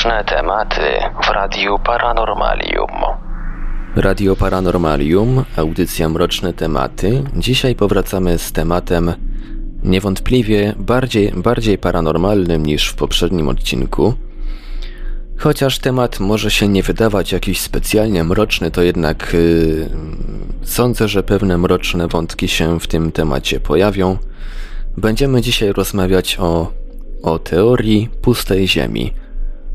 Mroczne tematy w Radiu Paranormalium. Radio Paranormalium, audycja Mroczne tematy. Dzisiaj powracamy z tematem niewątpliwie bardziej, bardziej paranormalnym niż w poprzednim odcinku. Chociaż temat może się nie wydawać jakiś specjalnie mroczny, to jednak yy, sądzę, że pewne mroczne wątki się w tym temacie pojawią. Będziemy dzisiaj rozmawiać o, o teorii pustej Ziemi.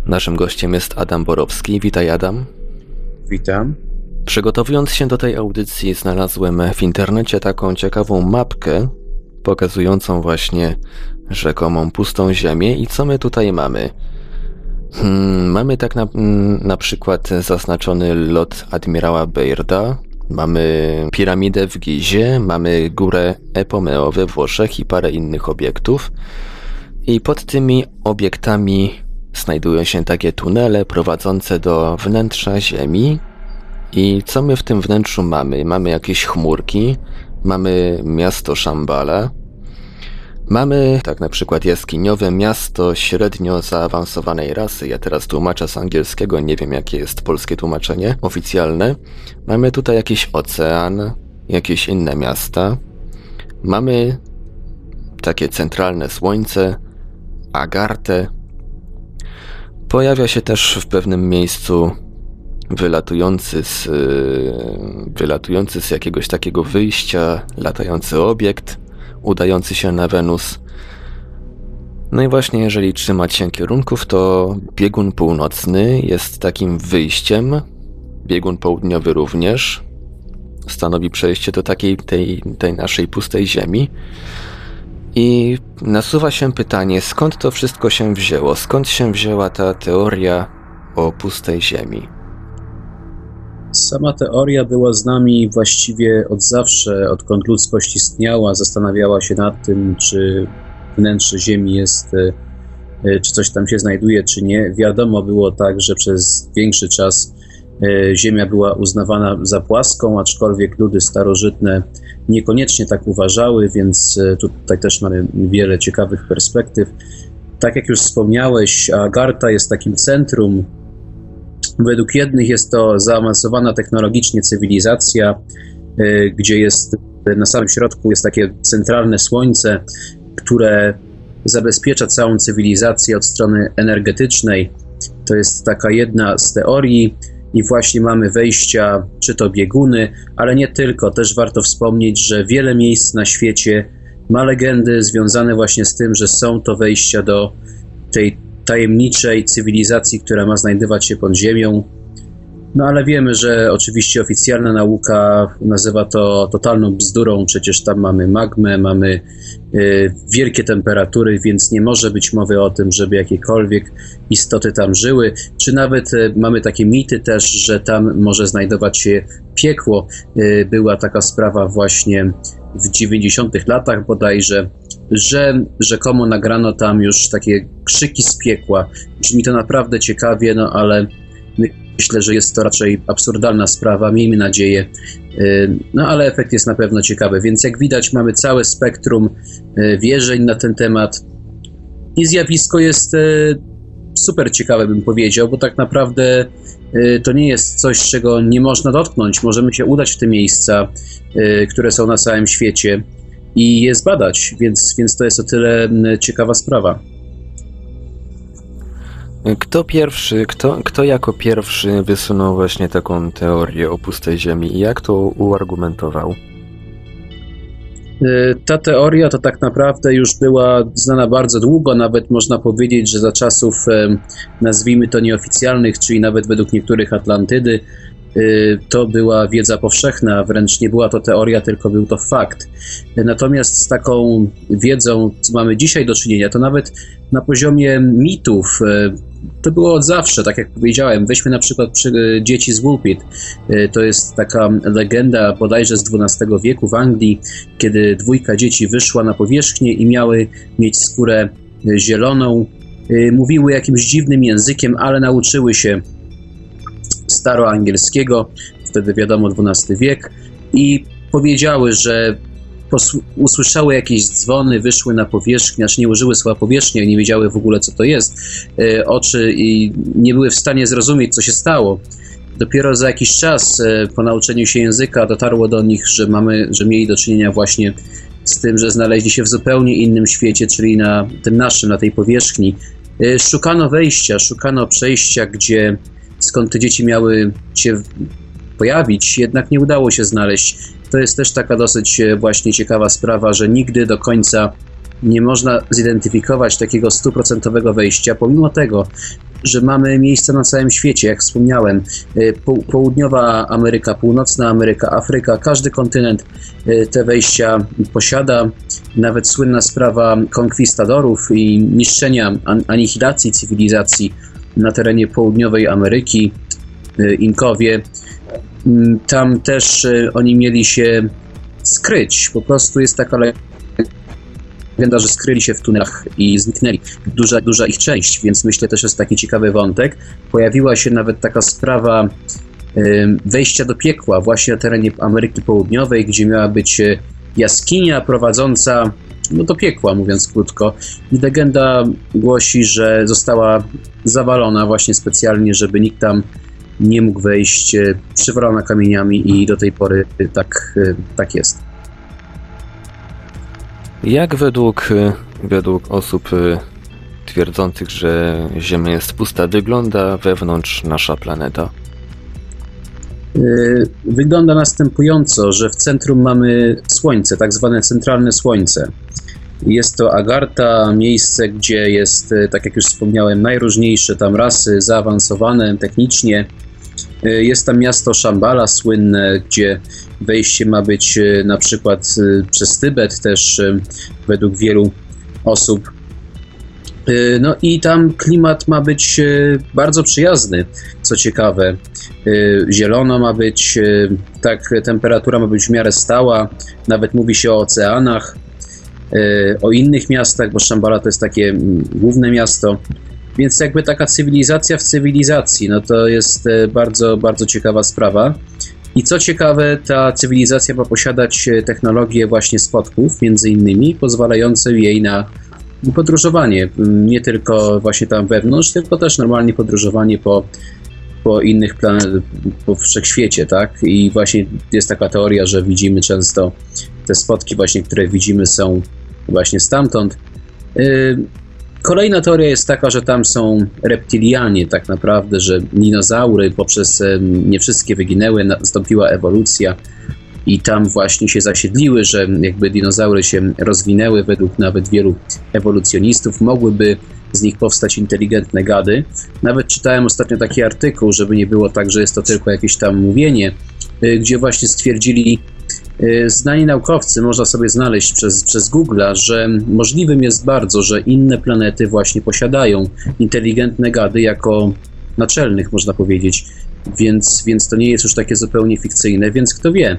Naszym gościem jest Adam Borowski. Witaj, Adam. Witam. Przygotowując się do tej audycji, znalazłem w internecie taką ciekawą mapkę pokazującą właśnie rzekomą pustą Ziemię. I co my tutaj mamy? Hmm, mamy tak na, na przykład zaznaczony lot admirała Beirda, mamy piramidę w Gizie, mamy górę Epomeo we Włoszech i parę innych obiektów. I pod tymi obiektami znajdują się takie tunele prowadzące do wnętrza Ziemi. I co my w tym wnętrzu mamy? Mamy jakieś chmurki, mamy miasto Szambala, Mamy tak na przykład jaskiniowe miasto średnio zaawansowanej rasy. Ja teraz tłumaczę z angielskiego, nie wiem jakie jest polskie tłumaczenie oficjalne. Mamy tutaj jakiś ocean, jakieś inne miasta. Mamy takie centralne słońce, Agartę. Pojawia się też w pewnym miejscu wylatujący z, wylatujący z jakiegoś takiego wyjścia, latający obiekt udający się na Wenus. No i właśnie, jeżeli trzymać się kierunków, to biegun północny jest takim wyjściem, biegun południowy również stanowi przejście do takiej tej, tej naszej pustej ziemi. I nasuwa się pytanie, skąd to wszystko się wzięło? Skąd się wzięła ta teoria o pustej ziemi? Sama teoria była z nami właściwie od zawsze, odkąd ludzkość istniała, zastanawiała się nad tym, czy wnętrze Ziemi jest, e, e, czy coś tam się znajduje, czy nie. Wiadomo było tak, że przez większy czas Ziemia była uznawana za płaską, aczkolwiek ludy starożytne niekoniecznie tak uważały, więc tutaj też mamy wiele ciekawych perspektyw. Tak jak już wspomniałeś, Agartha jest takim centrum Według jednych jest to zaawansowana technologicznie cywilizacja, y, gdzie jest na samym środku jest takie centralne słońce, które zabezpiecza całą cywilizację od strony energetycznej. To jest taka jedna z teorii i właśnie mamy wejścia, czy to bieguny, ale nie tylko. Też warto wspomnieć, że wiele miejsc na świecie ma legendy związane właśnie z tym, że są to wejścia do tej tajemniczej cywilizacji, która ma znajdować się pod ziemią. No ale wiemy, że oczywiście oficjalna nauka nazywa to totalną bzdurą, przecież tam mamy magmę, mamy y, wielkie temperatury, więc nie może być mowy o tym, żeby jakiekolwiek istoty tam żyły, czy nawet y, mamy takie mity też, że tam może znajdować się piekło. Y, była taka sprawa właśnie w 90 latach bodajże, że rzekomo nagrano tam już takie krzyki z piekła. Brzmi to naprawdę ciekawie, no ale myślę, że jest to raczej absurdalna sprawa, miejmy nadzieję. Y, no ale efekt jest na pewno ciekawy, więc jak widać mamy całe spektrum y, wierzeń na ten temat i zjawisko jest y, super ciekawe, bym powiedział, bo tak naprawdę to nie jest coś, czego nie można dotknąć. Możemy się udać w te miejsca, które są na całym świecie i je zbadać, więc, więc to jest o tyle ciekawa sprawa. Kto pierwszy, kto, kto jako pierwszy wysunął właśnie taką teorię o pustej Ziemi i jak to uargumentował? Y, ta teoria to tak naprawdę już była znana bardzo długo, nawet można powiedzieć, że za czasów, nazwijmy to nieoficjalnych, czyli nawet według niektórych Atlantydy, Y, to była wiedza powszechna, wręcz nie była to teoria, tylko był to fakt. Natomiast z taką wiedzą, co mamy dzisiaj do czynienia, to nawet na poziomie mitów, y, to było od zawsze, tak jak powiedziałem. Weźmy na przykład y, dzieci z Woolpit. To jest taka legenda bodajże z XII wieku w Anglii, kiedy dwójka dzieci wyszła na powierzchnię i miały mieć skórę zieloną. Mówiły jakimś dziwnym językiem, ale nauczyły się staroangielskiego, wtedy wiadomo XII wiek, i powiedziały, że usłyszały jakieś dzwony, wyszły na powierzchnię, znaczy nie użyły słowa powierzchnia, nie wiedziały w ogóle co to jest. Oczy i nie były w stanie zrozumieć, co się stało. Dopiero za jakiś czas po nauczeniu się języka dotarło do nich, że mamy, że mieli do czynienia właśnie z tym, że znaleźli się w zupełnie innym świecie, czyli na tym naszym, na tej powierzchni. Szukano wejścia, szukano przejścia, gdzie skąd te dzieci miały się pojawić, jednak nie udało się znaleźć. To jest też taka dosyć e, właśnie ciekawa sprawa, że nigdy do końca nie można zidentyfikować takiego stuprocentowego wejścia, pomimo tego, że mamy miejsca na całym świecie, jak wspomniałem. E, południowa Ameryka, Północna Ameryka, Afryka, każdy kontynent e, te wejścia posiada. Nawet słynna sprawa konkwistadorów i niszczenia, anihilacji cywilizacji na terenie południowej Ameryki, Inkowie tam też e, oni mieli się skryć. Po prostu jest taka legenda, że skryli się w tunelach i zniknęli. Duża, duża ich część, więc myślę też jest taki ciekawy wątek. Pojawiła się nawet taka sprawa wejścia do piekła właśnie na terenie Ameryki Południowej, gdzie miała być e, jaskinia prowadząca no, do piekła, mówiąc krótko. I legenda głosi, że została zawalona właśnie specjalnie, żeby nikt tam nie mógł wejść, e, przywalona kamieniami i do tej pory tak, e, tak jest. Jak według, e, według osób twierdzących, że Ziemia jest pusta, wygląda wewnątrz nasza planeta? Wygląda następująco, że w centrum mamy Słońce, tak zwane centralne Słońce. Jest to Agarta, miejsce, gdzie jest, tak jak już wspomniałem, najróżniejsze tam rasy, zaawansowane technicznie, E, jest tam miasto Shambhala słynne, gdzie wejście ma być e, na przykład e, przez Tybet też według wielu osób. No i tam klimat ma być bardzo przyjazny, co ciekawe. Zielono ma być, tak, temperatura ma być w miarę stała, nawet mówi się o oceanach, o innych miastach, bo Shambhala to jest takie główne miasto. Więc jakby taka cywilizacja w cywilizacji, no to jest e, bardzo, bardzo ciekawa sprawa. I co ciekawe, ta cywilizacja ma posiadać e, technologię właśnie spotków, między innymi, pozwalające jej na podróżowanie. Nie tylko właśnie tam wewnątrz, tylko też normalnie podróżowanie po, po innych planetach, po wszechświecie, tak? I właśnie jest taka teoria, że widzimy często te spotki właśnie, które widzimy są właśnie stamtąd. E, Kolejna teoria jest taka, że tam są reptilianie, tak naprawdę, że dinozaury poprzez nie wszystkie wyginęły, nastąpiła ewolucja i tam właśnie się zasiedliły, że jakby dinozaury się rozwinęły według nawet wielu ewolucjonistów, mogłyby z nich powstać inteligentne gady. Nawet czytałem ostatnio taki artykuł, żeby nie było tak, że jest to tylko jakieś tam mówienie, y, gdzie właśnie stwierdzili, znani naukowcy można sobie znaleźć przez, przez Google, że możliwym jest bardzo, że inne planety właśnie posiadają inteligentne gady jako naczelnych, można powiedzieć. Więc, więc to nie jest już takie zupełnie fikcyjne, więc kto wie.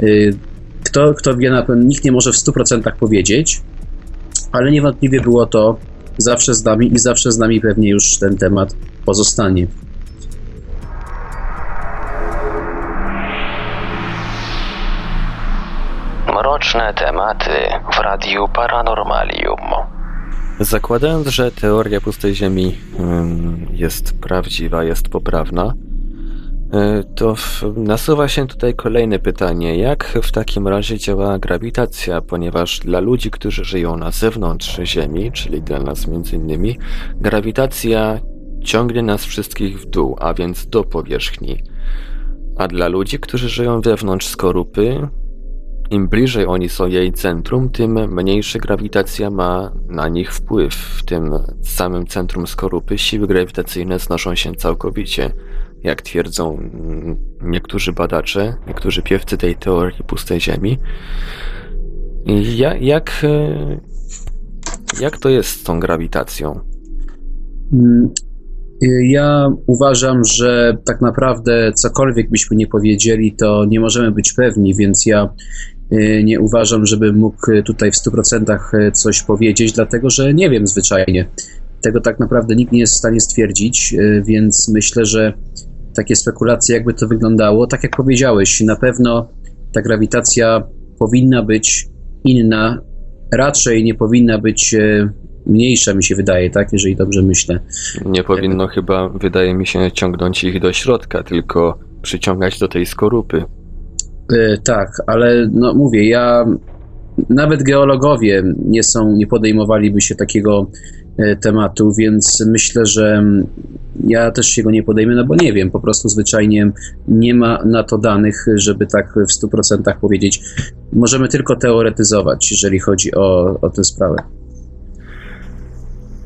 Y, kto, kto wie, na pewno nikt nie może w 100% powiedzieć, ale niewątpliwie było to zawsze z nami i zawsze z nami pewnie już ten temat pozostanie. Mroczne tematy w Radiu Paranormalium. Zakładając, że teoria pustej Ziemi jest prawdziwa, jest poprawna, e, to nasuwa się tutaj kolejne pytanie. Jak w takim razie działa grawitacja? Ponieważ dla ludzi, którzy żyją na zewnątrz Ziemi, czyli dla nas między innymi, grawitacja ciągnie nas wszystkich w dół, a więc do powierzchni. A dla ludzi, którzy żyją wewnątrz skorupy, im bliżej oni są jej centrum, tym mniejsza grawitacja ma na nich wpływ. W tym samym centrum skorupy siły grawitacyjne znoszą się całkowicie. Jak twierdzą niektórzy badacze, niektórzy piewcy tej teorii pustej Ziemi. Ja, jak, jak to jest z tą grawitacją? Mm, ja uważam, że tak naprawdę cokolwiek byśmy nie powiedzieli, to nie możemy być pewni, więc ja nie uważam, żeby mógł tutaj w 100% y, coś powiedzieć, dlatego że nie wiem zwyczajnie. Tego tak naprawdę nikt nie jest w stanie stwierdzić, y, więc myślę, że takie spekulacje, jakby to wyglądało, tak jak powiedziałeś, na pewno ta grawitacja powinna być inna, raczej nie powinna być mniejsza, mi się wydaje, tak, jeżeli dobrze myślę. Nie powinno chyba, wydaje mi się, ciągnąć ich do środka, tylko przyciągać do tej skorupy. E, tak, ale no mówię, ja nawet geologowie nie są, nie podejmowaliby się takiego e, tematu, więc myślę, że ja też się go nie podejmę, no bo nie wiem, po prostu zwyczajnie nie ma na to danych, żeby tak w 100% powiedzieć. Możemy tylko teoretyzować, jeżeli chodzi o, o tę sprawę.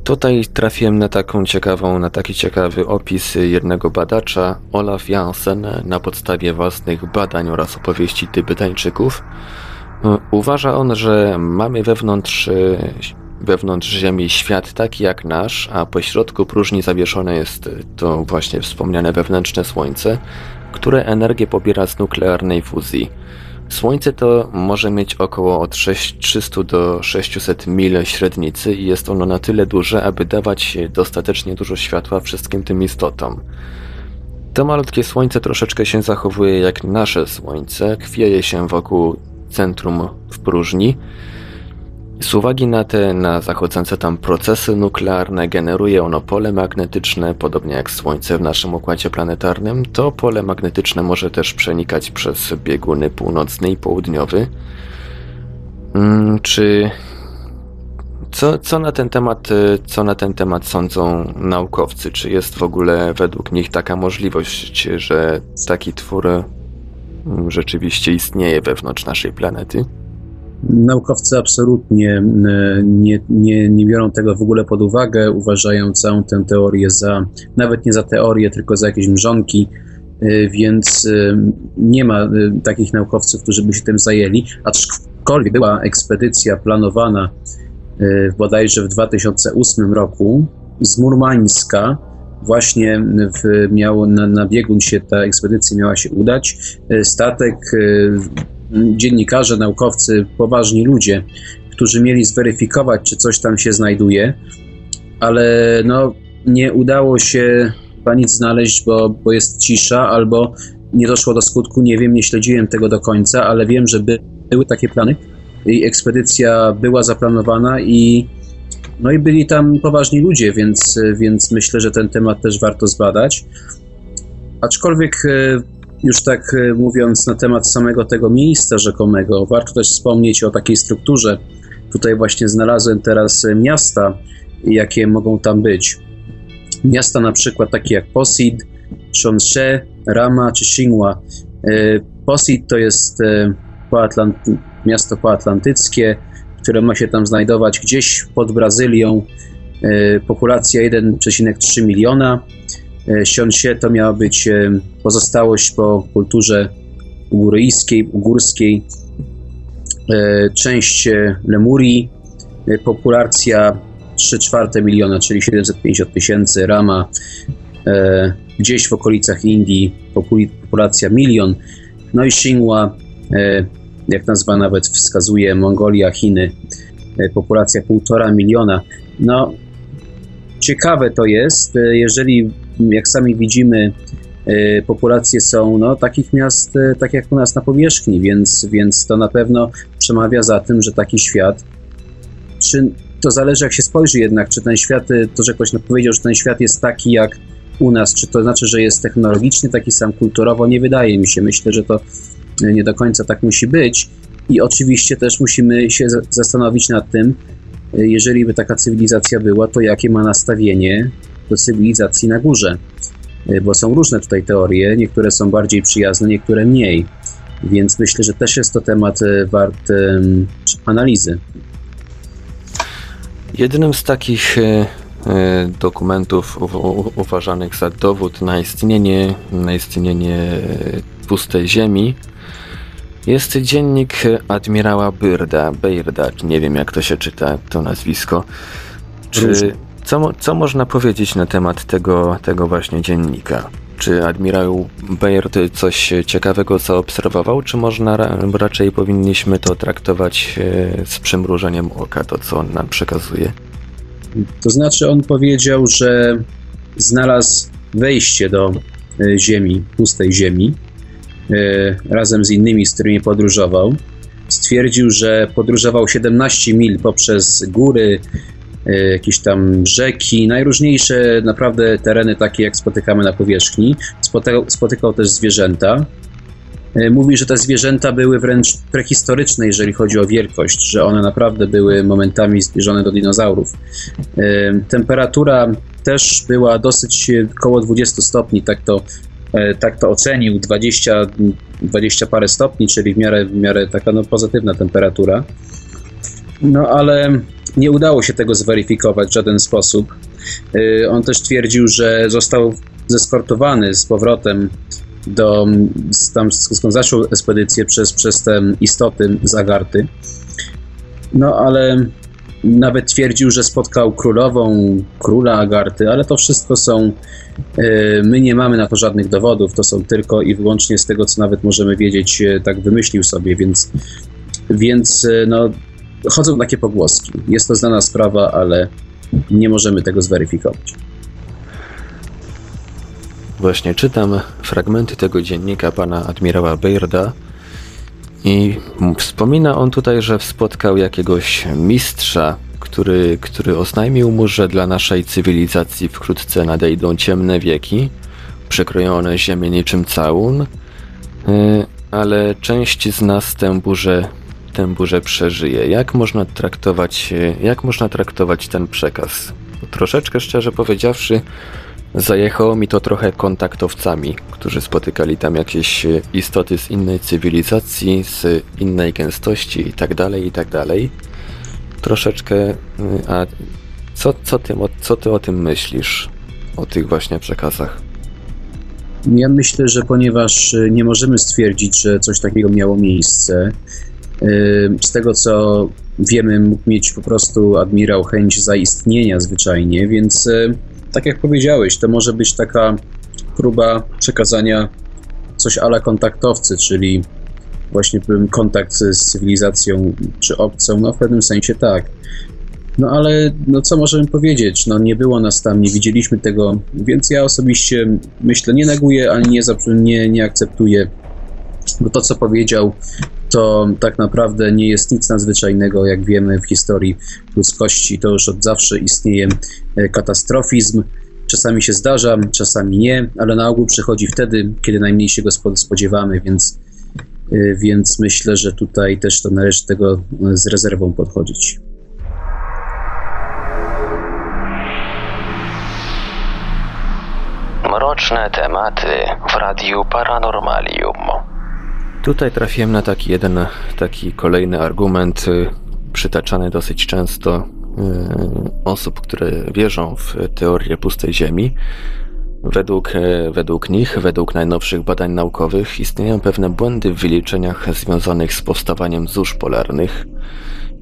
Tutaj trafiłem na taką ciekawą, na taki ciekawy opis jednego badacza, Olaf Jansen, na podstawie własnych badań oraz opowieści Tybetańczyków. Uważa on, że mamy wewnątrz, wewnątrz Ziemi świat taki jak nasz, a po środku próżni zawieszone jest to właśnie wspomniane wewnętrzne Słońce, które energię pobiera z nuklearnej fuzji. Słońce to może mieć około od 6, 300 do 600 mil średnicy i jest ono na tyle duże, aby dawać dostatecznie dużo światła wszystkim tym istotom. To malutkie Słońce troszeczkę się zachowuje jak nasze Słońce, chwieje się wokół centrum w próżni. Z uwagi na te na zachodzące tam procesy nuklearne generuje ono pole magnetyczne, podobnie jak Słońce w naszym układzie planetarnym. To pole magnetyczne może też przenikać przez bieguny północny i południowy. Hmm, czy co, co, na ten temat, co na ten temat sądzą naukowcy? Czy jest w ogóle według nich taka możliwość, że taki twór rzeczywiście istnieje wewnątrz naszej planety? Naukowcy absolutnie nie, nie, nie biorą tego w ogóle pod uwagę, uważają całą tę teorię za, nawet nie za teorię, tylko za jakieś mrzonki, y, więc y, nie ma takich naukowców, którzy by się tym zajęli, aczkolwiek była ekspedycja planowana bodajże w 2008 roku z Murmańska, właśnie w, miał na, na biegun się ta ekspedycja miała się udać. Statek dziennikarze, naukowcy, poważni ludzie, którzy mieli zweryfikować, czy coś tam się znajduje, ale no, nie udało się chyba nic znaleźć, bo, bo jest cisza, albo nie doszło do skutku, nie wiem, nie śledziłem tego do końca, ale wiem, że by, były takie plany i ekspedycja była zaplanowana i no i byli tam poważni ludzie, więc, więc myślę, że ten temat też warto zbadać. Aczkolwiek e, już tak e, mówiąc na temat samego tego miejsca rzekomego, warto też wspomnieć o takiej strukturze. Tutaj właśnie znalazłem teraz e, miasta, jakie mogą tam być. Miasta na przykład takie jak Posid, Chonshe, Rama czy Xinhua. E, Posid to jest poatlanty miasto poatlantyckie, które ma się tam znajdować gdzieś pod Brazylią. Populacja 1,3 miliona. Sionsie to miała być e, pozostałość po kulturze uguryjskiej, ugórskiej, e, część e, Lemurii, populacja 3 czwarte miliona, czyli 750 tysięcy, Rama gdzieś w okolicach Indii, populacja milion, no i Xinhua, jak nazwa nawet wskazuje, Mongolia, Chiny, populacja półtora miliona. No, ciekawe to jest, jeżeli jak sami widzimy, e, populacje są no, takich miast, e, tak jak u nas na powierzchni, więc, więc to na pewno przemawia za tym, że taki świat, czy to zależy jak się spojrzy jednak, czy ten świat, e, to że ktoś powiedział, że ten świat jest taki jak u nas, czy to znaczy, że jest technologiczny, taki sam kulturowo, nie wydaje mi się. Myślę, że to nie do końca tak musi być. I oczywiście też musimy się zastanowić nad tym, jeżeli by taka cywilizacja była, to jakie ma nastawienie do cywilizacji na górze. E, bo są różne tutaj teorie, niektóre są bardziej przyjazne, niektóre mniej. Więc myślę, że też jest to temat e, wart analizy. Jednym z takich e, dokumentów uważanych za dowód na istnienie, na istnienie pustej ziemi jest dziennik admirała Byrda, Beirda, nie wiem jak to się czyta, to nazwisko. Czy, co, co można powiedzieć na temat tego, tego właśnie dziennika? Czy admirał Bayard coś ciekawego zaobserwował, czy można raczej powinniśmy to traktować e, z przymrużeniem oka, to co on nam przekazuje? To znaczy, on powiedział, że znalazł wejście do e, ziemi, pustej ziemi, e, razem z innymi, z którymi podróżował. stwierdził, że podróżował 17 mil poprzez góry, jakieś tam rzeki, najróżniejsze naprawdę tereny takie jak spotykamy na powierzchni. Spotykał, spotykał też zwierzęta. E, mówi, że te zwierzęta były wręcz prehistoryczne, jeżeli chodzi o wielkość, że one naprawdę były momentami zbliżone do dinozaurów. E, temperatura też była dosyć około 20 stopni, tak to, e, tak to ocenił, 20, 20 parę stopni, czyli w miarę, w miarę taka no, pozytywna temperatura. No ale nie udało się tego zweryfikować w żaden sposób. On też twierdził, że został zeskortowany z powrotem do, tam skąd zaczął ekspedycję przez, przez te istoty z Agarty. No ale nawet twierdził, że spotkał królową, króla Agarty, ale to wszystko są. E, my nie mamy na to żadnych dowodów, to są tylko i wyłącznie z tego, co nawet możemy wiedzieć, e, tak wymyślił sobie, więc, więc no, chodzą takie pogłoski. Jest to znana sprawa, ale nie możemy tego zweryfikować. Właśnie czytam fragmenty tego dziennika pana admirała Beirda i wspomina on tutaj, że spotkał jakiegoś mistrza, który, który oznajmił mu, że dla naszej cywilizacji wkrótce nadejdą ciemne wieki, przekrojone ziemię niczym całun, y, ale część z nas tę burzę, tę burzę przeżyje. Jak można traktować, jak można traktować ten przekaz? Troszeczkę szczerze powiedziawszy, Zajechało mi to trochę kontaktowcami, którzy spotykali tam jakieś istoty z innej cywilizacji, z innej gęstości itd., tak itd. Tak Troszeczkę. Y, a co, co, ty, co ty o tym myślisz? O tych właśnie przekazach? Ja myślę, że ponieważ nie możemy stwierdzić, że coś takiego miało miejsce, z tego co wiemy, mógł mieć po prostu admirał chęć zaistnienia zwyczajnie, więc tak jak powiedziałeś, to może być taka próba przekazania coś ala kontaktowcy, czyli właśnie kontakt z cywilizacją czy obcą, no w pewnym sensie tak. No ale no co możemy powiedzieć? No nie było nas tam, nie widzieliśmy tego, więc ja osobiście myślę, nie neguję ani nie, nie, nie akceptuję, bo to co powiedział to tak naprawdę nie jest nic nadzwyczajnego, jak wiemy w historii ludzkości, to już od zawsze istnieje e, katastrofizm. Czasami się zdarza, czasami nie, ale na ogół przychodzi wtedy, kiedy najmniej się go spodziewamy, więc, e, więc myślę, że tutaj też to należy tego e, z rezerwą podchodzić. Mroczne tematy w Radiu Paranormalium. Tutaj trafiłem na taki jeden, taki kolejny argument y, przytaczany dosyć często y, osób, które wierzą w teorię pustej Ziemi. Według, y, według nich, według najnowszych badań naukowych, istnieją pewne błędy w wyliczeniach związanych z powstawaniem zórz polarnych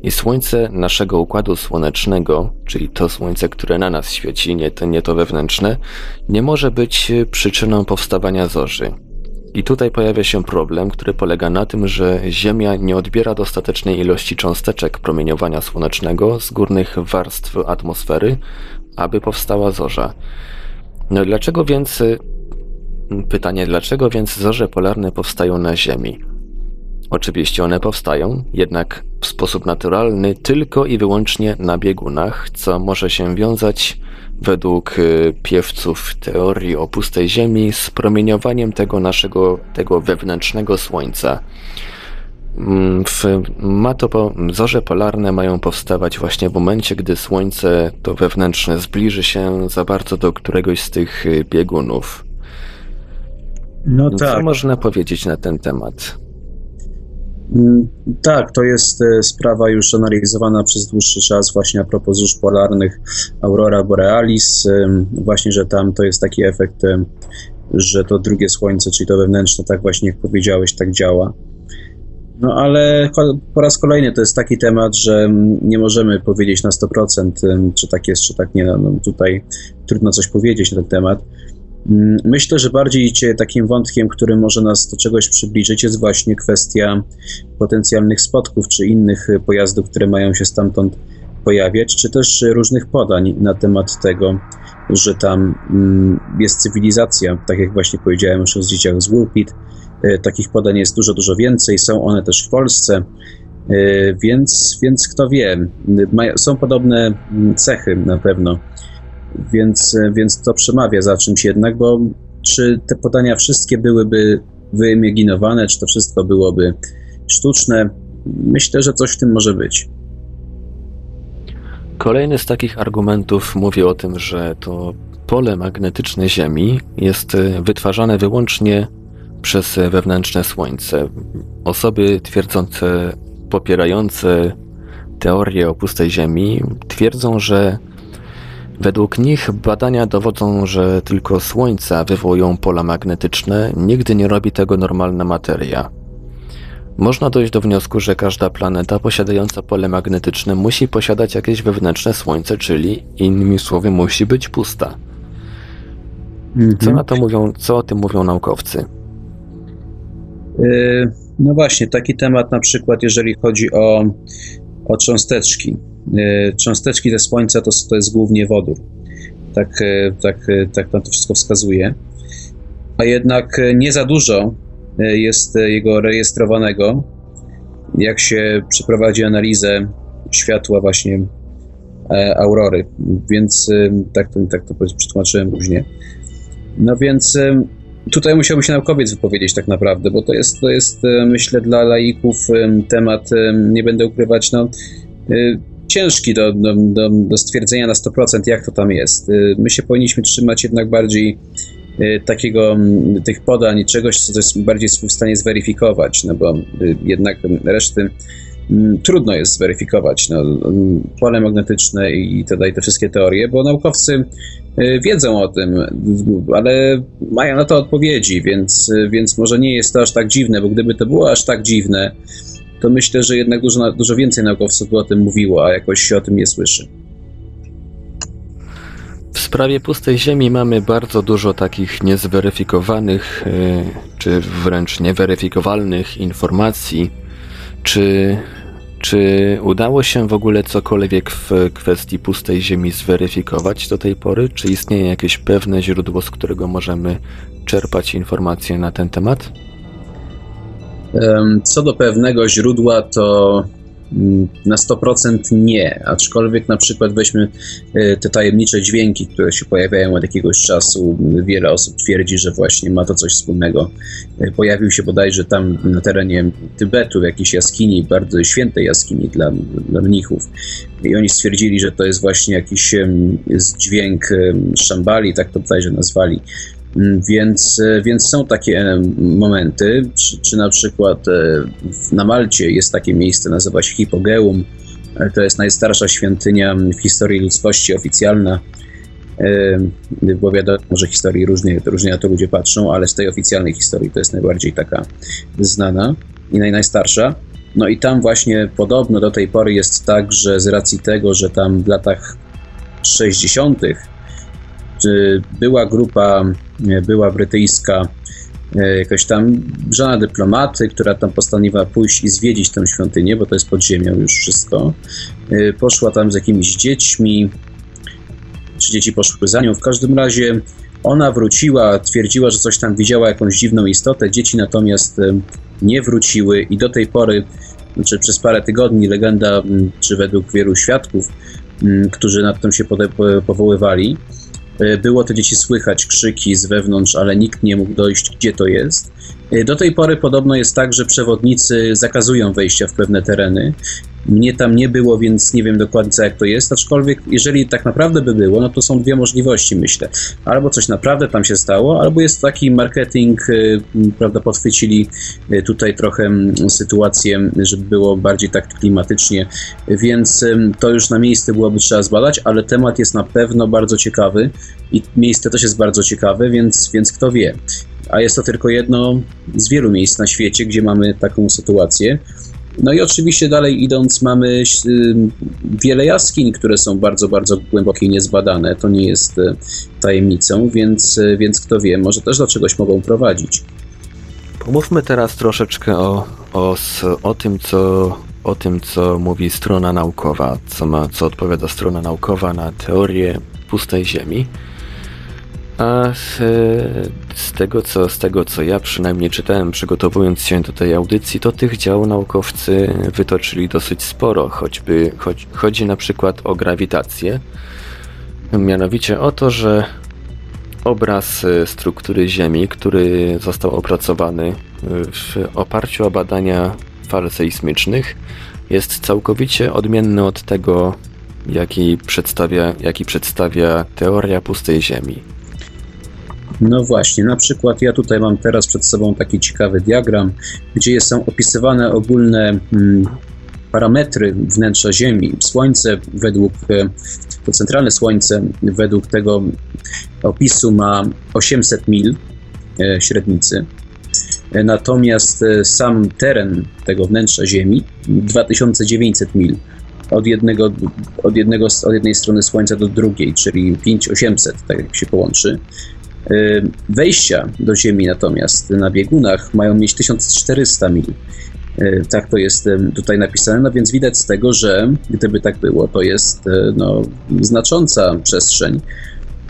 i Słońce naszego układu słonecznego, czyli to Słońce, które na nas świeci, nie to, nie to wewnętrzne, nie może być przyczyną powstawania zorzy. I tutaj pojawia się problem, który polega na tym, że Ziemia nie odbiera dostatecznej ilości cząsteczek promieniowania słonecznego z górnych warstw atmosfery, aby powstała zorza. No dlaczego więc pytanie, dlaczego więc zorze polarne powstają na Ziemi? Oczywiście one powstają, jednak w sposób naturalny tylko i wyłącznie na biegunach, co może się wiązać według y, piewców teorii o pustej Ziemi z promieniowaniem tego naszego, tego wewnętrznego Słońca. Mm, w, ma to, zorze polarne mają powstawać właśnie w momencie, gdy Słońce, to wewnętrzne, zbliży się za bardzo do któregoś z tych y, biegunów. No tak. Co można powiedzieć na ten temat? Mm, tak, to jest e, sprawa już analizowana przez dłuższy czas właśnie a propos zórz polarnych Aurora Borealis, właśnie, że tam to jest taki efekt, że to drugie słońce, czyli to wewnętrzne, tak właśnie jak powiedziałeś, tak działa. No ale po raz kolejny to jest taki temat, że nie możemy powiedzieć na 100% czy tak jest, czy tak nie. No, tutaj trudno coś powiedzieć na ten temat. Mm, myślę, że bardziej takim wątkiem, który może nas do czegoś przybliżyć, jest właśnie kwestia potencjalnych spotków czy innych pojazdów, które mają się stamtąd pojawiać, czy też różnych podań na temat tego, że tam mm, jest cywilizacja, tak jak właśnie powiedziałem już o dzieciach z Woolpit, Takich podań jest dużo, dużo więcej. Są one też w Polsce. Więc, więc kto wie, są podobne mm, cechy na pewno, więc, więc to przemawia za czymś jednak, bo czy te podania wszystkie byłyby wyimaginowane, czy to wszystko byłoby sztuczne? Myślę, że coś w tym może być. Kolejny z takich argumentów mówi o tym, że to pole magnetyczne Ziemi jest e, wytwarzane wyłącznie przez wewnętrzne Słońce. Osoby twierdzące, popierające teorię o pustej Ziemi twierdzą, że według nich badania dowodzą, że tylko Słońca wywołują pola magnetyczne, nigdy nie robi tego normalna materia. Można dojść do wniosku, że każda planeta posiadająca pole magnetyczne musi posiadać jakieś wewnętrzne Słońce, czyli innymi słowy musi być pusta. Mhm. Co na to mówią, co o tym mówią naukowcy? Yy, no właśnie, taki temat na przykład, jeżeli chodzi o, o cząsteczki. Yy, cząsteczki ze Słońca to, to jest głównie wodór. Tak, yy, tak, tak nam to wszystko wskazuje. A jednak nie za dużo jest jego rejestrowanego. Jak się przeprowadzi analizę światła właśnie aurory, więc tak to, tak to przetłumaczyłem później. No więc tutaj musiałby się naukowiec wypowiedzieć tak naprawdę, bo to jest, to jest myślę dla laików temat, nie będę ukrywać, no ciężki do, do, do, do stwierdzenia na 100% jak to tam jest. Y, my się powinniśmy trzymać jednak bardziej y, takiego, tych podań, czegoś, co jest bardziej w stanie zweryfikować, no bo jednak reszty trudno jest zweryfikować. No, pole magnetyczne i te, te wszystkie teorie, bo naukowcy Y, wiedzą o tym, ale mają na to odpowiedzi, więc, więc może nie jest to aż tak dziwne, bo gdyby to było aż tak dziwne, to myślę, że jednak dużo, dużo więcej naukowców by o tym mówiło, a jakoś się o tym nie słyszy. W sprawie pustej Ziemi mamy bardzo dużo takich niezweryfikowanych, y, czy wręcz nieweryfikowalnych informacji. Czy czy udało się w ogóle cokolwiek w kwestii pustej Ziemi zweryfikować do tej pory? Czy istnieje jakieś pewne źródło, z którego możemy czerpać informacje na ten temat? Co do pewnego źródła, to Mm, na 100% nie, aczkolwiek na przykład weźmy e, te tajemnicze dźwięki, które się pojawiają od jakiegoś czasu. Wiele osób twierdzi, że właśnie ma to coś wspólnego. E, pojawił się bodajże tam na terenie Tybetu, w jakiejś jaskini, bardzo świętej jaskini dla, dla mnichów. I oni stwierdzili, że to jest właśnie jakiś dźwięk szambali, tak to bodajże nazwali, więc, e, więc są takie e, momenty, czy, czy na przykład e, na Malcie jest takie miejsce, nazywa się Hipogeum. To jest najstarsza świątynia w historii ludzkości oficjalna. Bo wiadomo, że historii różnie, różnie na to ludzie patrzą, ale z tej oficjalnej historii to jest najbardziej taka znana i naj, najstarsza. No i tam właśnie podobno do tej pory jest tak, że z racji tego, że tam w latach 60 była grupa, była brytyjska e, jakaś tam żona dyplomaty, która tam postanowiła pójść i zwiedzić tę świątynię, bo to jest pod ziemią już wszystko. E, poszła tam z jakimiś dziećmi, czy dzieci poszły za nią. W każdym razie ona wróciła, twierdziła, że coś tam widziała, jakąś dziwną istotę. Dzieci natomiast e, nie wróciły i do tej pory, znaczy przez parę tygodni, legenda, czy według wielu świadków, którzy nad tym się powoływali, E, było te dzieci słychać krzyki z wewnątrz, ale nikt nie mógł dojść, gdzie to jest. E, do tej pory podobno jest tak, że przewodnicy zakazują wejścia w pewne tereny. Mnie tam nie było, więc nie wiem dokładnie jak to jest, aczkolwiek jeżeli tak naprawdę by było, no to są dwie możliwości, myślę. Albo coś naprawdę tam się stało, albo jest taki marketing, y, prawda, podchwycili y, tutaj trochę sytuację, żeby było bardziej tak klimatycznie, więc to już na miejsce byłoby trzeba zbadać, ale temat jest na pewno bardzo ciekawy i miejsce też jest bardzo ciekawe, więc, więc kto wie. A jest to tylko jedno z wielu miejsc na świecie, gdzie mamy taką sytuację. No i oczywiście dalej idąc mamy wiele jaskiń, które są bardzo, bardzo głębokie i niezbadane. To nie jest y, tajemnicą, więc, y, więc kto wie, może też do czegoś mogą prowadzić. Pomówmy teraz troszeczkę o, o, o tym, co o tym, co mówi strona naukowa, co, ma, co odpowiada strona naukowa na teorię pustej Ziemi. A z tego, co, z tego, co ja przynajmniej czytałem, przygotowując się do tej audycji, to tych dział naukowcy wytoczyli dosyć sporo, choćby choć, chodzi na przykład o grawitację. Mianowicie o to, że obraz e, struktury Ziemi, który został opracowany e, w oparciu o badania fal sejsmicznych, jest całkowicie odmienny od tego, jaki przedstawia, jaki przedstawia teoria pustej Ziemi. No właśnie, na przykład ja tutaj mam teraz przed sobą taki ciekawy diagram, gdzie są opisywane ogólne mm, parametry wnętrza Ziemi. Słońce według, e, to centralne Słońce według tego opisu ma 800 mil e, średnicy, e, natomiast sam teren tego wnętrza Ziemi 2900 mil od, jednego, od, jednego, od jednej strony Słońca do drugiej, czyli 5800, tak jak się połączy. Wejścia do Ziemi natomiast na biegunach mają mieć 1400 mil. E, tak to jest tutaj napisane, no więc widać z tego, że gdyby tak było, to jest e, no, znacząca przestrzeń,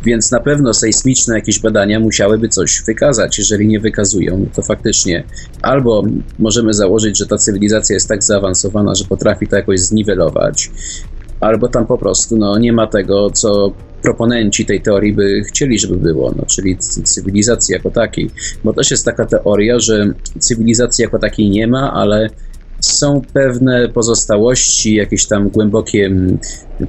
więc na pewno sejsmiczne jakieś badania musiałyby coś wykazać. Jeżeli nie wykazują, to faktycznie albo możemy założyć, że ta cywilizacja jest tak zaawansowana, że potrafi to jakoś zniwelować, albo tam po prostu no, nie ma tego, co proponenci tej teorii by chcieli, żeby było, no, czyli cywilizacji jako takiej. Bo też jest taka teoria, że cywilizacji jako takiej nie ma, ale są pewne pozostałości, jakieś tam głębokie,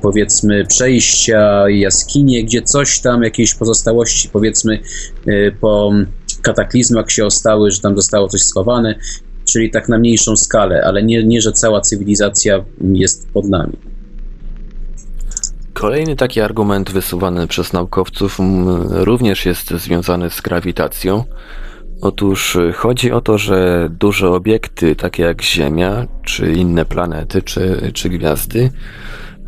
powiedzmy, przejścia, jaskinie, gdzie coś tam, jakieś pozostałości, powiedzmy, y, po kataklizmach się ostały, że tam zostało coś schowane, czyli tak na mniejszą skalę, ale nie, nie że cała cywilizacja jest pod nami. Kolejny taki argument wysuwany przez naukowców również jest związany z grawitacją. Otóż y, chodzi o to, że duże obiekty, takie jak Ziemia, czy inne planety, czy, czy gwiazdy,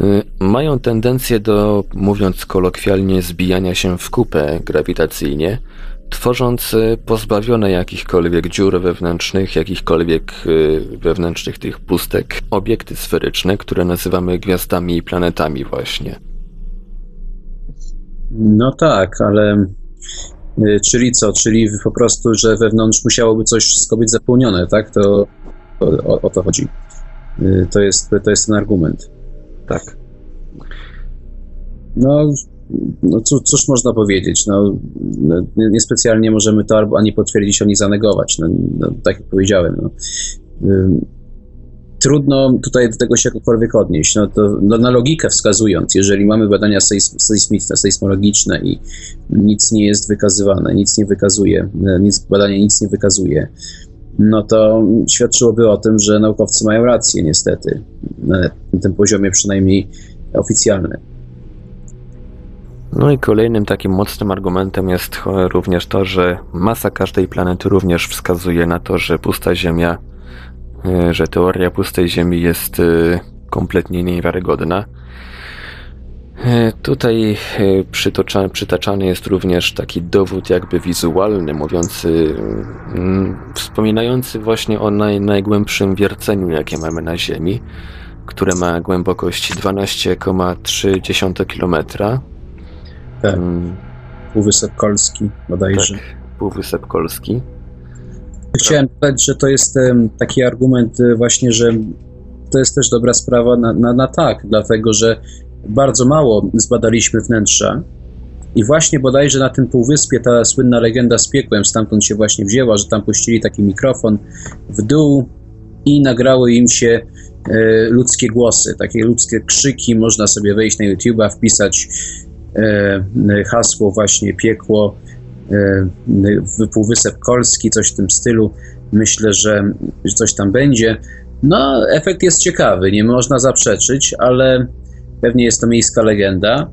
y, mają tendencję do, mówiąc kolokwialnie, zbijania się w kupę grawitacyjnie, tworząc y, pozbawione jakichkolwiek dziur wewnętrznych, jakichkolwiek wewnętrznych tych pustek, obiekty sferyczne, które nazywamy gwiazdami i planetami właśnie. No tak, ale y, czyli co? Czyli po prostu, że wewnątrz musiałoby coś wszystko być zapełnione, tak? To o, o to chodzi. Y, to jest, to jest ten argument. Tak. No, no cóż, cóż można powiedzieć? No, no niespecjalnie możemy to ani potwierdzić, ani zanegować. No, no tak jak powiedziałem. No trudno tutaj do tego się jakkolwiek odnieść. No to no, na logikę wskazując, jeżeli mamy badania sejsmiczne, sejsmologiczne i nic nie jest wykazywane, nic nie wykazuje, nic, badanie nic nie wykazuje, no to świadczyłoby o tym, że naukowcy mają rację niestety, na tym poziomie przynajmniej oficjalnym. No i kolejnym takim mocnym argumentem jest również to, że masa każdej planety również wskazuje na to, że pusta Ziemia E, że teoria pustej Ziemi jest e, kompletnie niewiarygodna. E, tutaj przytaczany jest również taki dowód jakby wizualny, mówiący, mm, wspominający właśnie o naj, najgłębszym wierceniu, jakie mamy na Ziemi, które ma głębokość 12,3 km. Tak. Półwysep Kolski bodajże. Tak, Półwysep Kolski. Chciałem dodać, że to jest taki argument e, właśnie, że to jest też dobra sprawa na, na, na tak, dlatego że bardzo mało zbadaliśmy wnętrza i właśnie bodajże na tym półwyspie ta słynna legenda z piekłem stamtąd się właśnie wzięła, że tam puścili taki mikrofon w dół i nagrały im się e, ludzkie głosy, takie ludzkie krzyki. Można sobie wejść na YouTube'a, wpisać hasło właśnie piekło E, Półwysep Kolski, coś w tym stylu. Myślę, że coś tam będzie. No, efekt jest ciekawy, nie można zaprzeczyć, ale pewnie jest to miejska legenda.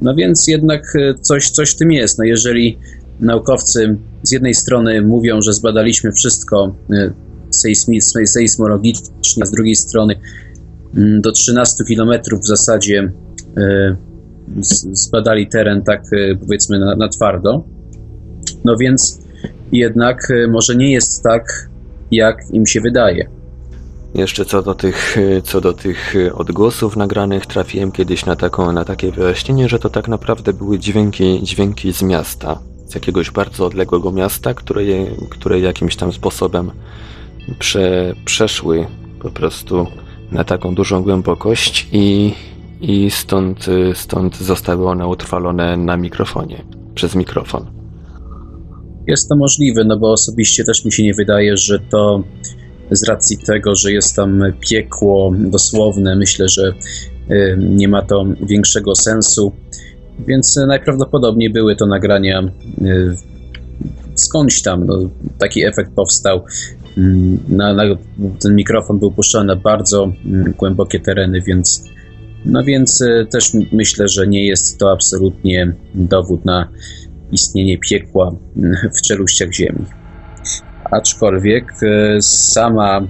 No więc jednak e, coś, coś w tym jest. No jeżeli naukowcy z jednej strony mówią, że zbadaliśmy wszystko e, sejsmologicznie, z drugiej strony mm, do 13 km w zasadzie zbadali teren tak powiedzmy na, na twardo, no więc jednak e, może nie jest tak, jak im się wydaje. Jeszcze co do tych, e, co do tych e, odgłosów nagranych, trafiłem kiedyś na, taką, na takie wyjaśnienie, że to tak naprawdę były dźwięki, dźwięki z miasta. z jakiegoś bardzo odległego miasta, które, je, które jakimś tam sposobem prze, przeszły po prostu na taką dużą głębokość i, i stąd, stąd zostały one utrwalone na mikrofonie, przez mikrofon. Jest to możliwe, no bo osobiście też mi się nie wydaje, że to z racji tego, że jest tam piekło dosłowne, myślę, że y, nie ma to większego sensu. Więc najprawdopodobniej były to nagrania y, skądś tam. No, taki efekt powstał. Mm, na, na, ten mikrofon był puszczany na bardzo mm, głębokie tereny, więc no więc y, też myślę, że nie jest to absolutnie dowód na istnienie piekła mm, w czeluściach Ziemi. Aczkolwiek y, sama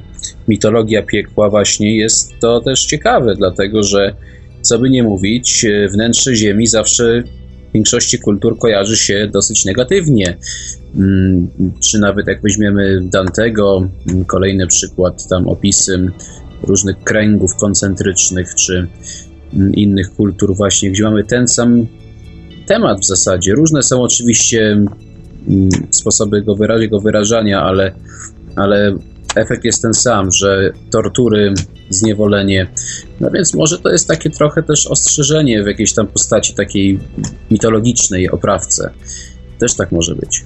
mitologia piekła właśnie jest to też ciekawe, dlatego że co by nie mówić, y, wnętrze Ziemi zawsze w większości kultur kojarzy się dosyć negatywnie. Mm, czy nawet jak weźmiemy Dantego, mm, kolejny przykład, tam opisy różnych kręgów koncentrycznych, czy innych kultur właśnie, gdzie mamy ten sam temat w zasadzie. Różne są oczywiście mm, sposoby go jego wyrażania, ale, ale efekt jest ten sam, że tortury, zniewolenie. No więc może to jest takie trochę też ostrzeżenie w jakiejś tam postaci takiej mitologicznej, oprawce. Też tak może być.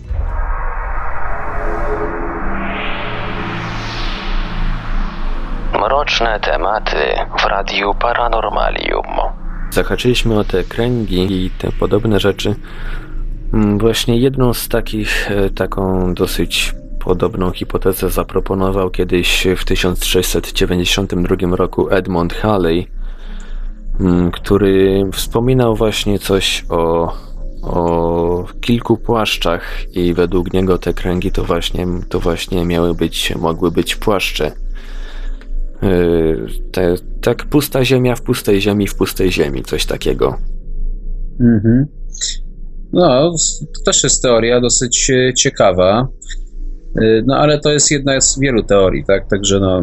Mroczne tematy w Radiu Paranormalium. Zahaczyliśmy o te kręgi i te podobne rzeczy. Mm, właśnie jedną z takich, e, taką dosyć podobną hipotezę zaproponował kiedyś w 1692 roku Edmund Halley, mm, który wspominał właśnie coś o, o kilku płaszczach i według niego te kręgi to właśnie, to właśnie miały być, mogły być płaszcze te, tak pusta ziemia w pustej ziemi w pustej ziemi, coś takiego. Mhm. No, to też jest teoria dosyć e, ciekawa. E, no, ale to jest jedna z wielu teorii, tak? Także no,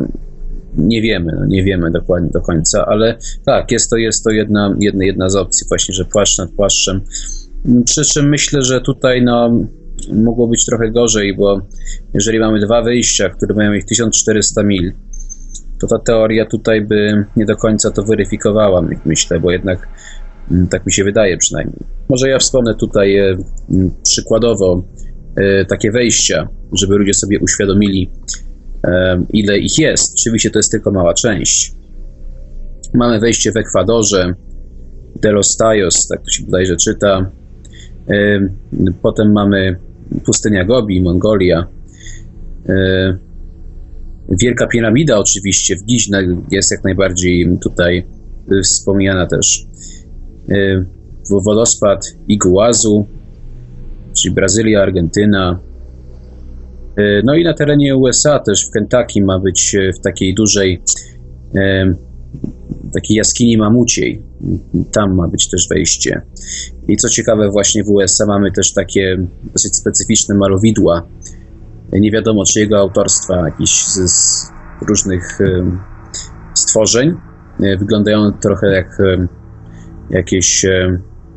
nie wiemy, no, nie wiemy dokładnie do końca, ale tak, jest to, jest to jedna, jedna, jedna z opcji właśnie, że płaszcz nad płaszczem. Przy czym myślę, że tutaj no, mogło być trochę gorzej, bo jeżeli mamy dwa wyjścia, które mają ich 1400 mil, to ta teoria tutaj by nie do końca to weryfikowała, myślę, bo jednak mm, tak mi się wydaje przynajmniej. Może ja wspomnę tutaj e, przykładowo e, takie wejścia, żeby ludzie sobie uświadomili, e, ile ich jest. Oczywiście to jest tylko mała część. Mamy wejście w Ekwadorze, De Los Tajos, tak to się bodajże czyta. Potem mamy pustynia Gobi, Mongolia. Wielka piramida oczywiście w Giźnie jest jak najbardziej tutaj y, wspomniana też. Y, wodospad Iguazu, czyli Brazylia, Argentyna. Y, no i na terenie USA też w Kentucky ma być w takiej dużej takiej jaskini mamuciej. Tam ma być też wejście. I co ciekawe, właśnie w USA mamy też takie dosyć specyficzne malowidła, nie wiadomo czyjego autorstwa, jakichś z, z różnych stworzeń. E, wyglądają trochę jak jakieś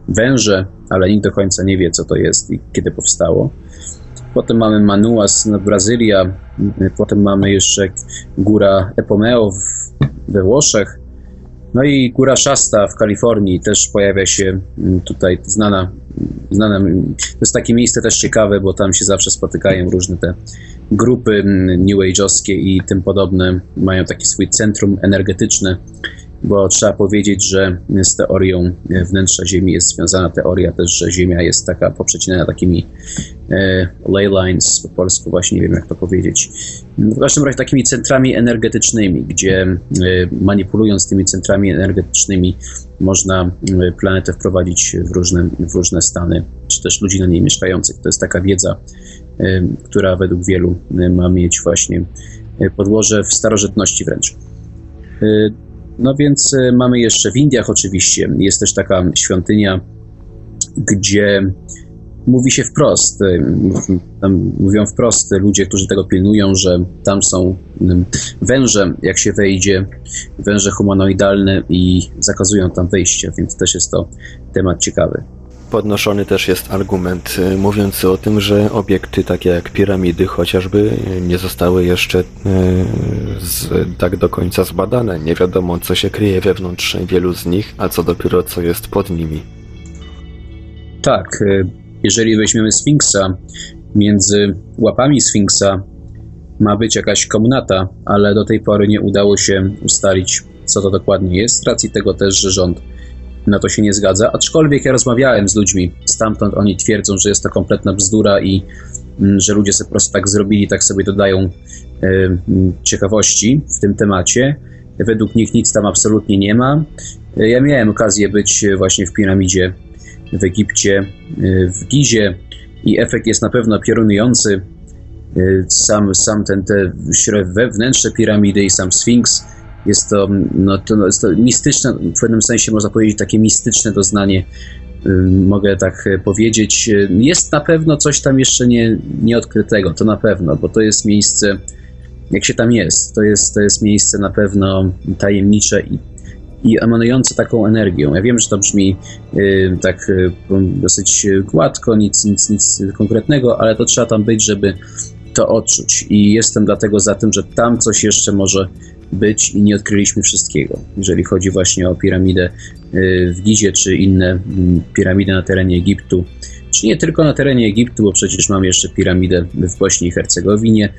węże, ale nikt do końca nie wie, co to jest i kiedy powstało. Potem mamy Manuas Brazylia, potem mamy jeszcze góra Epomeo we Włoszech, no i góra Shasta w Kalifornii też pojawia się tutaj znana, znana. To jest takie miejsce też ciekawe, bo tam się zawsze spotykają różne te grupy mm, New Age'owskie i tym podobne. Mają takie swój centrum energetyczne bo trzeba powiedzieć, że z teorią wnętrza Ziemi jest związana teoria też, że Ziemia jest taka poprzecinana takimi e, ley lines, po polsku właśnie nie wiem jak to powiedzieć. W każdym razie takimi centrami energetycznymi, gdzie e, manipulując tymi centrami energetycznymi można e, planetę wprowadzić w różne, w różne stany, czy też ludzi na niej mieszkających. To jest taka wiedza, e, która według wielu e, ma mieć właśnie podłoże w starożytności wręcz. No więc y, mamy jeszcze w Indiach oczywiście, jest też taka świątynia, gdzie mówi się wprost, y, mówią wprost ludzie, którzy tego pilnują, że tam są węże, jak się wejdzie, węże humanoidalne i zakazują tam wejścia, więc też jest to temat ciekawy. Podnoszony też jest argument y, mówiący o tym, że obiekty takie jak piramidy chociażby y, nie zostały jeszcze y, z, tak do końca zbadane. Nie wiadomo, co się kryje wewnątrz wielu z nich, a co dopiero co jest pod nimi. Tak, jeżeli weźmiemy Sfinksa, między łapami Sfinksa ma być jakaś komnata, ale do tej pory nie udało się ustalić, co to dokładnie jest, z racji tego też, że rząd na to się nie zgadza. Aczkolwiek ja rozmawiałem z ludźmi stamtąd, oni twierdzą, że jest to kompletna bzdura i mm, że ludzie sobie po prostu tak zrobili, tak sobie dodają y, mm, ciekawości w tym temacie. Według nich nic tam absolutnie nie ma. Y, Ja miałem okazję być właśnie w piramidzie w Egipcie, w Gizie i efekt jest na pewno piorunujący. Sam, sam ten, te wewnętrzne piramidy i sam Sfinks jest to, no, to, no, jest to mistyczne, w pewnym sensie można powiedzieć takie mistyczne doznanie, mogę tak y, powiedzieć. Jest na pewno coś tam jeszcze nie, nieodkrytego, to na pewno, bo to jest miejsce, jak się tam jest, to jest, to jest miejsce na pewno tajemnicze i, i emanujące taką energią. Ja wiem, że to brzmi y, tak y, dosyć gładko, nic, nic, nic konkretnego, ale to trzeba tam być, żeby to odczuć. I jestem dlatego za tym, że tam coś jeszcze może być i nie odkryliśmy wszystkiego. Jeżeli chodzi właśnie o piramidę y, w Gizie, czy inne mm, piramidy na terenie Egiptu, czy nie tylko na terenie Egiptu, bo przecież mamy jeszcze piramidę w Bośni i Hercegowinie,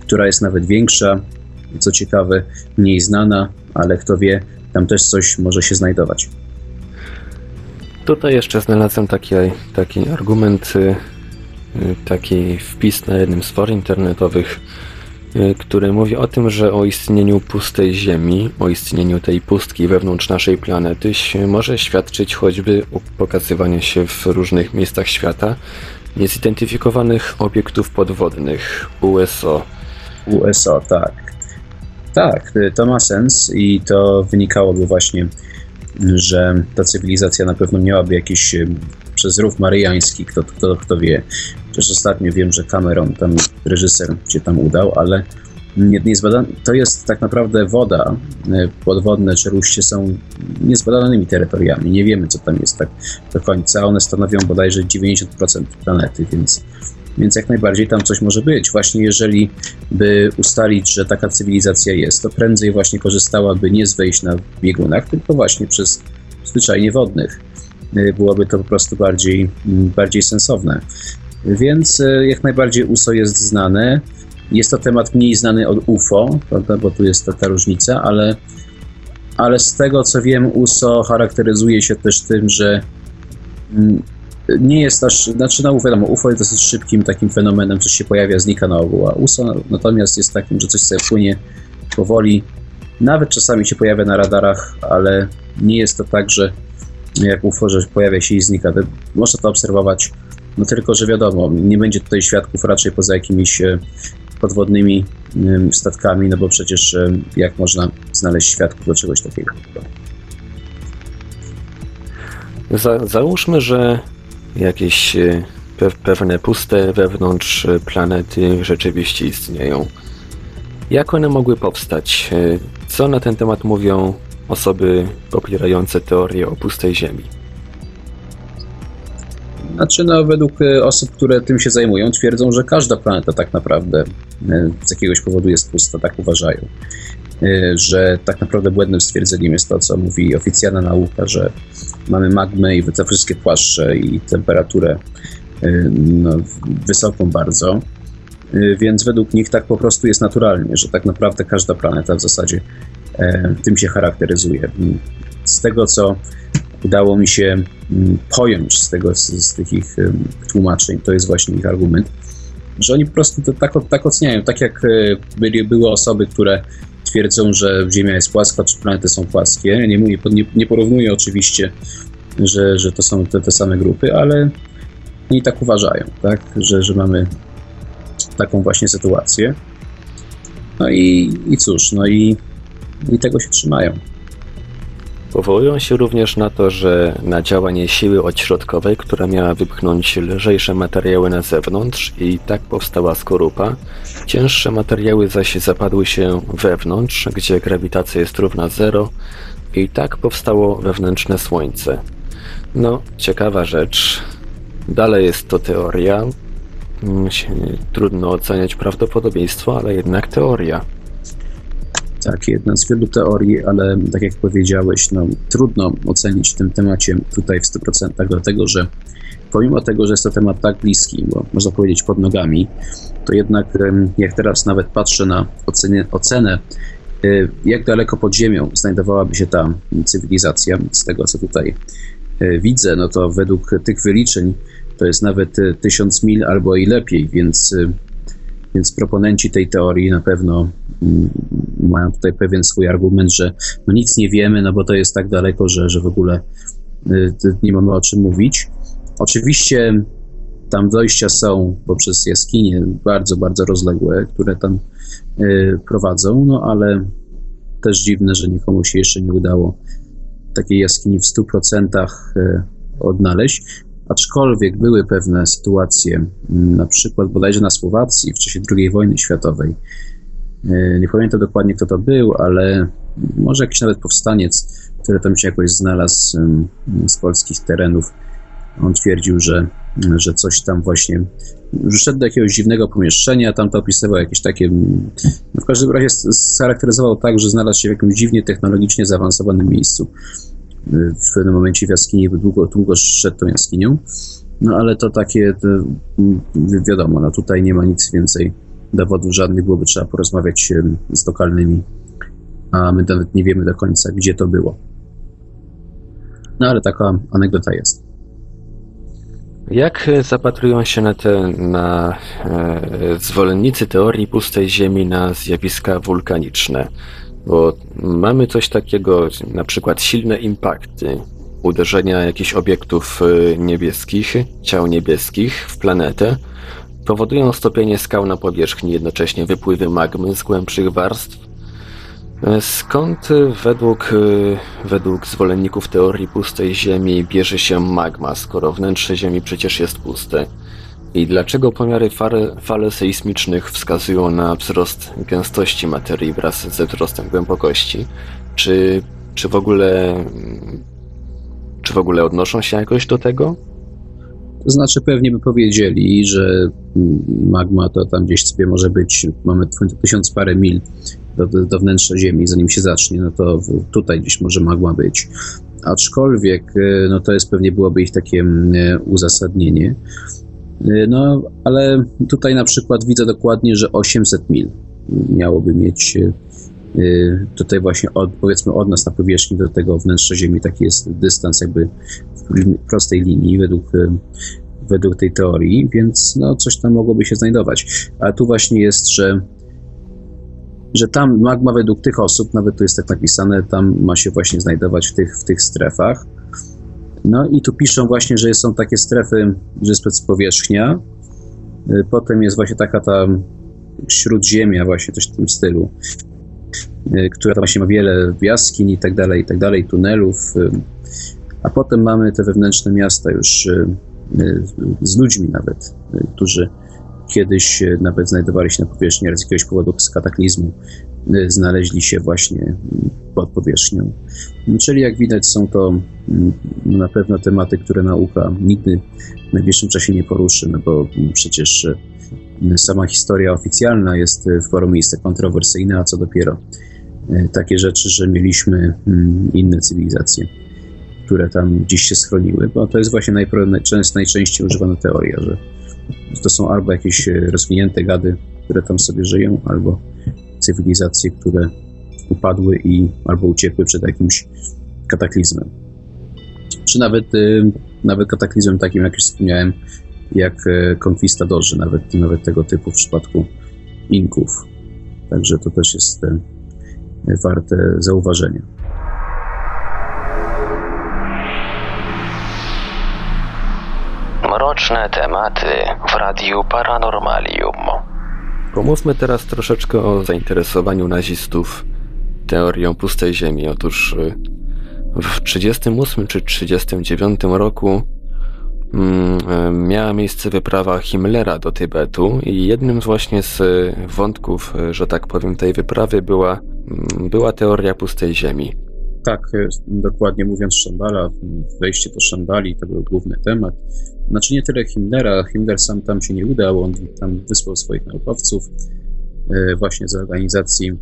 która jest nawet większa, co ciekawe, mniej znana, ale kto wie, tam też coś może się znajdować. Tutaj jeszcze znalazłem taki, taki argument, y, y, taki wpis na jednym z for internetowych, który mówi o tym, że o istnieniu pustej Ziemi, o istnieniu tej pustki wewnątrz naszej planety może świadczyć choćby u pokazywania się w różnych miejscach świata niezidentyfikowanych obiektów podwodnych USO. USO, tak. Tak, y, to ma sens i to wynikałoby właśnie, że ta cywilizacja na pewno miałaby jakiś y, przez rów maryjański, kto, kto, kto wie. Przecież ostatnio wiem, że Cameron, tam reżyser, się tam udał, ale nie, nie zbadane, to jest tak naprawdę woda, y, podwodne czeluście są niezbadanymi terytoriami. Nie wiemy, co tam jest tak do końca. One stanowią bodajże 90% planety, więc więc jak najbardziej tam coś może być. Właśnie jeżeli by ustalić, że taka cywilizacja jest, to prędzej właśnie korzystałaby nie z wejść na biegunach, tylko właśnie przez zwyczajnie wodnych. Y, Byłoby to po prostu bardziej, mm, bardziej sensowne. Więc y, jak najbardziej USO jest znane. Jest to temat mniej znany od UFO, prawda, bo tu jest ta, ta różnica, ale, ale z tego co wiem, USO charakteryzuje się też tym, że mm, nie jest aż, znaczy no wiadomo, UFO jest dosyć szybkim takim fenomenem, coś się pojawia, znika na ogół, a USO natomiast jest takim, że coś sobie płynie powoli, nawet czasami się pojawia na radarach, ale nie jest to tak, że jak UFO, że pojawia się i znika. To, można to obserwować, no tylko, że wiadomo, nie będzie tutaj świadków raczej poza jakimiś e, podwodnymi statkami, no bo przecież e, jak można znaleźć świadków do czegoś takiego? Za, załóżmy, że jakieś pe, pewne puste wewnątrz planety rzeczywiście istnieją. Jak one mogły powstać? Co na ten temat mówią osoby popierające teorię o pustej Ziemi? Znaczy, no, według e, osób, które tym się zajmują, twierdzą, że każda planeta tak naprawdę e, z jakiegoś powodu jest pusta, tak uważają. E, Że tak naprawdę błędnym stwierdzeniem jest to, co mówi oficjalna nauka, że mamy magmę i te wszystkie płaszcze i temperaturę no, wysoką bardzo. Więc według nich tak po prostu jest naturalnie, że tak naprawdę każda planeta w zasadzie tym się charakteryzuje. Z tego, co udało mi się mm, pojąć z, tego, z, z tych ich tłumaczeń, to jest właśnie ich argument, że oni po prostu to tak, tak oceniają, tak jak e, byli, były osoby, które twierdzą, że Ziemia jest płaska, czy planety są płaskie. Nie, mówię, nie, nie porównuję oczywiście, że, że to są te, te same grupy, ale oni tak uważają, tak? Że, że mamy taką właśnie sytuację. No i, i cóż, no i, i tego się trzymają. Powołują się również na to, że na działanie siły odśrodkowej, która miała wypchnąć lżejsze materiały na zewnątrz i tak powstała skorupa, cięższe materiały zaś zapadły się wewnątrz, gdzie grawitacja jest równa zero i tak powstało wewnętrzne Słońce. No, ciekawa rzecz. Dalej jest to teoria. Mm, trudno oceniać prawdopodobieństwo, ale jednak teoria. Tak, jedna z wielu teorii, ale tak jak powiedziałeś, no, trudno ocenić w tym temacie tutaj w 100%, dlatego że pomimo tego, że jest to temat tak bliski, bo można powiedzieć pod nogami, to jednak jak teraz nawet patrzę na ocenie, ocenę, y, jak daleko pod ziemią znajdowałaby się ta cywilizacja, z tego co tutaj y, widzę, no to według tych wyliczeń to jest nawet y, tysiąc mil albo i lepiej, więc, więc proponenci tej teorii na pewno mm, mają tutaj pewien swój argument, że no nic nie wiemy, no bo to jest tak daleko, że, że w ogóle nie mamy o czym mówić. Oczywiście tam dojścia są poprzez jaskinie bardzo, bardzo rozległe, które tam y, prowadzą, no ale też dziwne, że nikomu się jeszcze nie udało takiej jaskini w 100% y, odnaleźć. Aczkolwiek były pewne sytuacje, na przykład bodajże na Słowacji w czasie II wojny światowej. Y, nie pamiętam dokładnie, kto to był, ale może jakiś nawet powstaniec, który tam się jakoś znalazł z polskich terenów on twierdził, że, że coś tam właśnie, że do jakiegoś dziwnego pomieszczenia, tam to opisywał jakieś takie, no w każdym razie scharakteryzował tak, że znalazł się w jakimś dziwnie technologicznie zaawansowanym miejscu. W pewnym momencie w jaskini długo, długo szedł tą jaskinią, no ale to takie, to, wiadomo, no tutaj nie ma nic więcej dowodów żadnych, byłoby trzeba porozmawiać z lokalnymi, a my nawet nie wiemy do końca, gdzie to było. No ale taka anegdota jest. Jak zapatrują się na te na e, zwolennicy teorii pustej Ziemi na zjawiska wulkaniczne? Bo mamy coś takiego, na przykład silne impakty, uderzenia jakichś obiektów e, niebieskich, ciał niebieskich w planetę, powodują stopienie skał na powierzchni, jednocześnie wypływy magmy z głębszych warstw, Skąd według, według zwolenników teorii pustej Ziemi bierze się magma, skoro wnętrze Ziemi przecież jest puste? I dlaczego pomiary fale, fale sejsmicznych wskazują na wzrost gęstości materii wraz ze wzrostem głębokości? Czy, czy, w ogóle, czy w ogóle odnoszą się jakoś do tego? To znaczy pewnie by powiedzieli, że magma to tam gdzieś sobie może być, mamy tysiąc parę mil do, do wnętrza Ziemi, zanim się zacznie, no to tutaj gdzieś może magma być. Aczkolwiek, e, no to jest pewnie byłoby ich takie e, uzasadnienie. E, no, ale tutaj na przykład widzę dokładnie, że 800 mil miałoby mieć tutaj właśnie od, powiedzmy od nas na powierzchni do tego wnętrza Ziemi, taki jest dystans jakby w prostej linii według, według tej teorii, więc no coś tam mogłoby się znajdować. A tu właśnie jest, że że tam magma według tych osób, nawet tu jest tak napisane, tam ma się właśnie znajdować w tych, w tych strefach. No i tu piszą właśnie, że są takie strefy, że jest powierzchnia, y, potem jest właśnie taka ta śródziemia, właśnie coś w tym stylu, y, która tam właśnie ma wiele jaskiń i tak dalej, i tak dalej, tunelów, y, a potem mamy te wewnętrzne miasta już z ludźmi nawet, którzy kiedyś nawet znajdowali się na powierzchni, ale z jakiegoś powodu z kataklizmu znaleźli się właśnie pod powierzchnią. Czyli jak widać są to mm, na pewno tematy, które nauka nigdy w najbliższym czasie nie poruszy, no bo przecież e, sama historia oficjalna jest w paru miejscach kontrowersyjna, a co dopiero takie rzeczy, że mieliśmy mm, inne cywilizacje, które tam gdzieś się schroniły, bo to jest właśnie najczęściej używana teoria, że to są albo jakieś rozwinięte gady, które tam sobie żyją, albo cywilizacje, które upadły i albo uciekły przed jakimś kataklizmem. Czy nawet, e, nawet kataklizmem takim, jak już wspomniałem, jak e, konkwistadorzy, nawet, nawet tego typu w przypadku Inków. Także to też jest warte zauważenia. Mroczne tematy w Radiu Paranormalium. Pomówmy teraz troszeczkę o zainteresowaniu nazistów teorią pustej ziemi. Otóż y, w 1938 czy 1939 roku mm, y, miała miejsce wyprawa Himmlera do Tybetu i jednym z właśnie z wątków, y, że tak powiem, tej wyprawy była, mm, była teoria pustej ziemi. Tak, dokładnie mówiąc Szambala, wejście do Szambali to był główny temat. Znaczy nie tyle Himmlera, Himmler sam tam się nie udał, on tam wysłał swoich naukowców e, właśnie z organizacji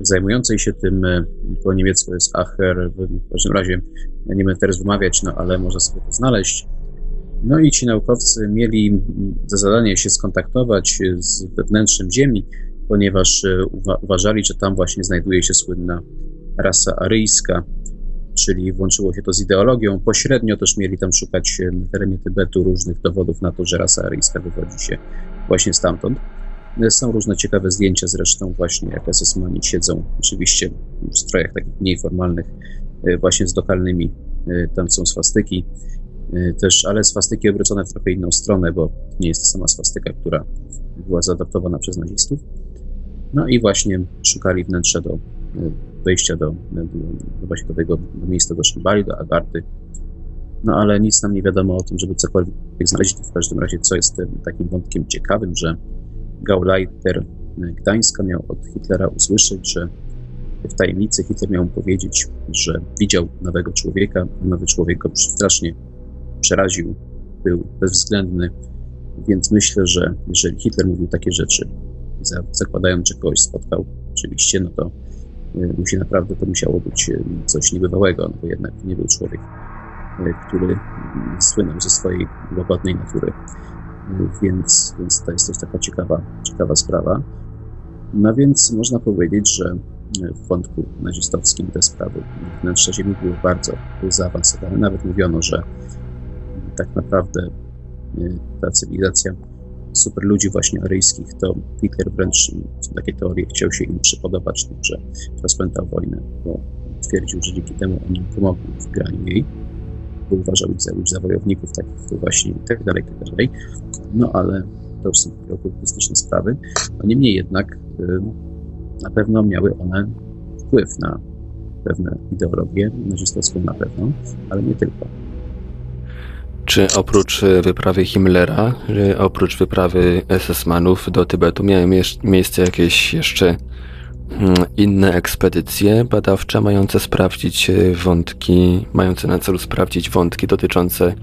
zajmującej się tym, e, po niemiecku jest Acher, w każdym razie nie będę teraz wymawiać, no ale można sobie to znaleźć. No i ci naukowcy mieli za zadanie się skontaktować z wewnętrzem Ziemi, ponieważ uwa uważali, że tam właśnie znajduje się słynna rasa aryjska, czyli włączyło się to z ideologią. Pośrednio też mieli tam szukać na terenie Tybetu różnych dowodów na to, że rasa aryjska wywodzi się właśnie stamtąd. Są różne ciekawe zdjęcia zresztą właśnie, jak SS-mani siedzą oczywiście w strojach takich mniej formalnych, e, właśnie z lokalnymi, e, tam są swastyki e, też, ale swastyki obrócone w trochę inną stronę, bo nie jest to sama swastyka, która była zaadaptowana przez nazistów. No i właśnie szukali wnętrza do wejścia do, do, właśnie do tego do miejsca do Szambali, do Agarty. No ale nic nam nie wiadomo o tym, żeby cokolwiek znaleźli. W każdym razie, co jest takim wątkiem ciekawym, że Gauleiter Gdańska miał od Hitlera usłyszeć, że w tajemnicy Hitler miał mu powiedzieć, że widział nowego człowieka, nowy człowiek go strasznie przeraził, był bezwzględny, więc myślę, że jeżeli Hitler mówił takie rzeczy, zakładając, że kogoś spotkał, oczywiście, no to musi naprawdę, to musiało być y, coś niebywałego, no bo jednak nie był człowiek, y, który słynął ze swojej łagodnej natury. Więc, więc to jest też taka ciekawa, ciekawa sprawa. No więc można powiedzieć, że w wątku nazistowskim te sprawy wnętrza Ziemi były bardzo zaawansowane. Nawet mówiono, że tak naprawdę ta cywilizacja super ludzi właśnie aryjskich, to Hitler wręcz, są takie teorie, chciał się im przypodobać tym, że rozpętał wojnę, bo twierdził, że dzięki temu oni pomogli w graniu jej, bo uważał ich za za wojowników takich właśnie i tak dalej, i tak dalej. No ale to już są takie okultystyczne sprawy. No niemniej jednak na pewno miały one wpływ na pewne ideologie, nazistowską na pewno, ale nie tylko. Czy oprócz e, wyprawy Himmlera, oprócz wyprawy SS-manów do Tybetu miały miejsce jakieś jeszcze mm, inne ekspedycje badawcze mające sprawdzić e, wątki, mające na celu sprawdzić wątki dotyczące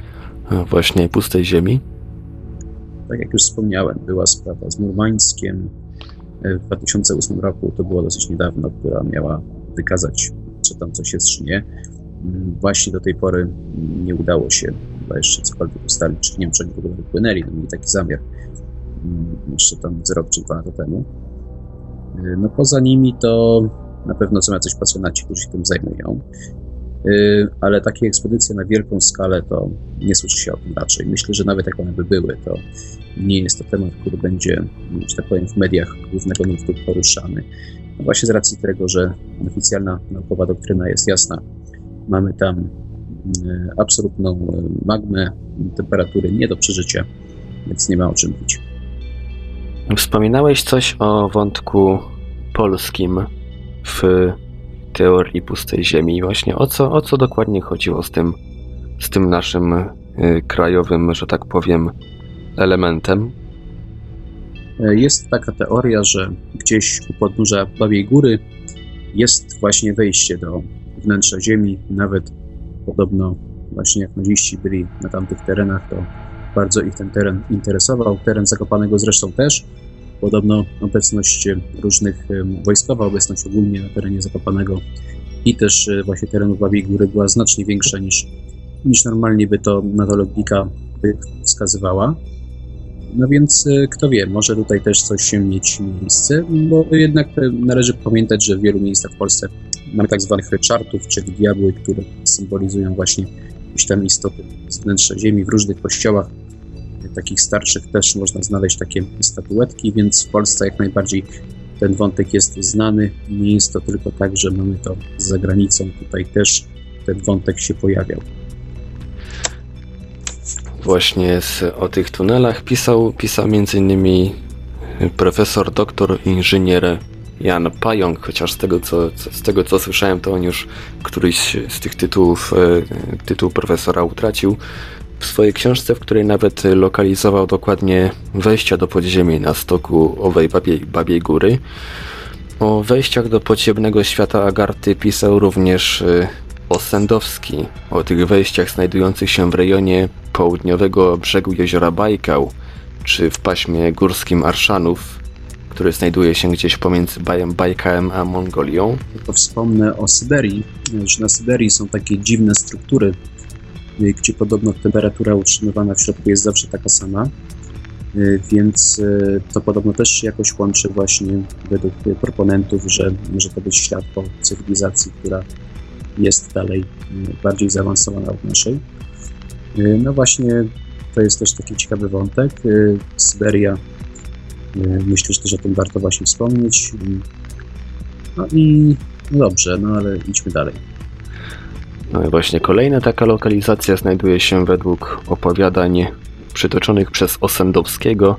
e, właśnie pustej ziemi? Tak jak już wspomniałem, była sprawa z Murmańskiem w 2008 roku, to było dosyć niedawno, która miała wykazać, czy tam coś jest, czy nie. Mm, właśnie do tej pory nie udało się chyba jeszcze cokolwiek ustalić, nie wiem, czy oni w ogóle wypłynęli, no mieli taki zamiar mm, jeszcze tam z rok czy dwa lata temu. Y, no poza nimi to na pewno są jacyś pasjonaci, którzy się tym zajmują, y, ale takie ekspedycje na wielką skalę to nie słyszy się o tym raczej. Myślę, że nawet jak one by były, to nie jest to temat, który będzie, że tak powiem, w mediach głównego nurtu poruszany. No właśnie z racji tego, że oficjalna naukowa doktryna jest jasna, mamy tam E, absolutną e, magmę, temperatury nie do przeżycia, więc nie ma o czym mówić. Wspominałeś coś o wątku polskim w teorii pustej ziemi. Właśnie o co, o co dokładnie chodziło z tym, z tym naszym y, krajowym, że tak powiem, elementem? Jest taka teoria, że gdzieś u podnóża Babiej Góry jest właśnie wejście do wnętrza Ziemi, nawet Podobno właśnie jak naziści byli na tamtych terenach, to bardzo ich ten teren interesował. Teren Zakopanego zresztą też. Podobno obecność różnych, wojskowa obecność ogólnie na terenie Zakopanego i też e, właśnie terenu Babiej Góry była znacznie większa niż, niż normalnie by to na to logika wskazywała. No więc e, kto wie, może tutaj też coś się mieć miejsce, bo jednak e, należy pamiętać, że w wielu miejscach w Polsce mamy tak zwanych czartów, czyli diabły, które symbolizują właśnie jakieś tam istoty z wnętrza ziemi. W różnych kościołach, takich starszych też można znaleźć takie statuetki, więc w Polsce jak najbardziej ten wątek jest znany. Nie jest to tylko tak, że mamy to za granicą. Tutaj też ten wątek się pojawiał. Właśnie z, o tych tunelach pisał, pisał m.in. profesor, doktor, inżynier Jan Pająk, chociaż z tego co, z tego co słyszałem, to on już któryś z tych tytułów, e, tytuł profesora utracił. W swojej książce, w której nawet lokalizował dokładnie wejścia do podziemi na stoku owej babiej, góry, O wejściach do podziemnego świata Agarty pisał również y, Osendowski. O tych wejściach znajdujących się w rejonie południowego brzegu jeziora Bajkał, czy w paśmie górskim Arszanów, który znajduje się gdzieś pomiędzy Baj- Bajkałem a Mongolią. Tylko wspomnę o Syberii, że na Syberii są takie dziwne struktury, y, gdzie podobno temperatura utrzymywana w środku jest zawsze taka sama, y, więc y, to podobno też się jakoś łączy właśnie według proponentów, że może to być ślad po cywilizacji, która jest dalej bardziej zaawansowana od naszej. No właśnie, to jest też taki ciekawy wątek. Syberia, myślę, że też o tym warto właśnie wspomnieć. No i dobrze, no ale idźmy dalej. No i właśnie kolejna taka lokalizacja znajduje się według opowiadań przytoczonych przez Osendowskiego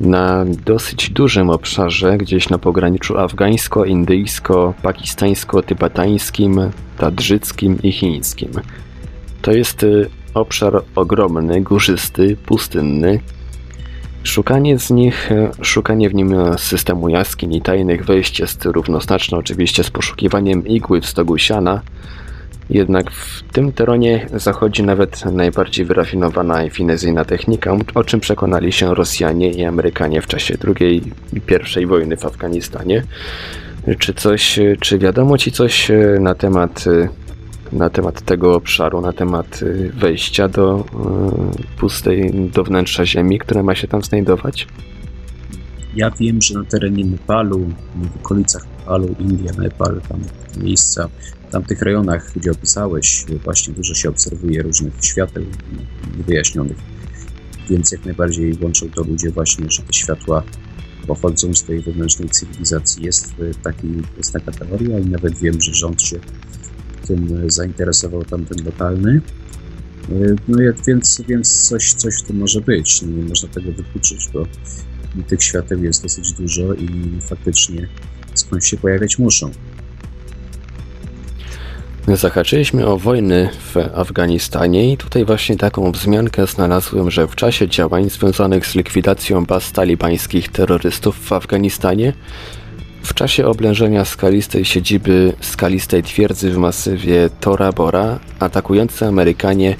na dosyć dużym obszarze, gdzieś na pograniczu afgańsko-indyjsko-pakistańsko-tybetańskim, tadżyckim i chińskim. To jest y, obszar ogromny, górzysty, pustynny. Szukanie z nich, y, szukanie w nim systemu jaskiń i tajnych wejść jest równoznaczne oczywiście z poszukiwaniem igły w stogu siana, jednak w tym teronie zachodzi nawet najbardziej wyrafinowana i finezyjna technika, o czym przekonali się Rosjanie i Amerykanie w czasie II i I wojny w Afganistanie. Czy coś, czy wiadomo ci coś e, na temat, e, na temat tego obszaru, na temat e, wejścia do e, pustej, do wnętrza ziemi, które ma się tam znajdować? Ja wiem, że na terenie Nepalu, w okolicach Nepalu, India, Nepal, tam miejsca, w tamtych rejonach, gdzie opisałeś, właśnie dużo się obserwuje różnych świateł niewyjaśnionych, więc jak najbardziej łączą to ludzie właśnie, że te światła pochodzą z tej wewnętrznej cywilizacji. Jest, e, taki, jest taka teoria i nawet wiem, że rząd się tym e, zainteresował tamten lokalny. E, No jak, więc, więc coś, coś w może być. Nie można tego wykluczyć, bo tych świateł jest dosyć dużo i faktycznie skądś się pojawiać muszą. Zahaczyliśmy o wojny w Afganistanie i tutaj właśnie taką wzmiankę znalazłem, że w czasie działań związanych z likwidacją baz talibańskich terrorystów w Afganistanie, w czasie oblężenia skalistej siedziby skalistej twierdzy w masywie Tora Bora, atakujący Amerykanie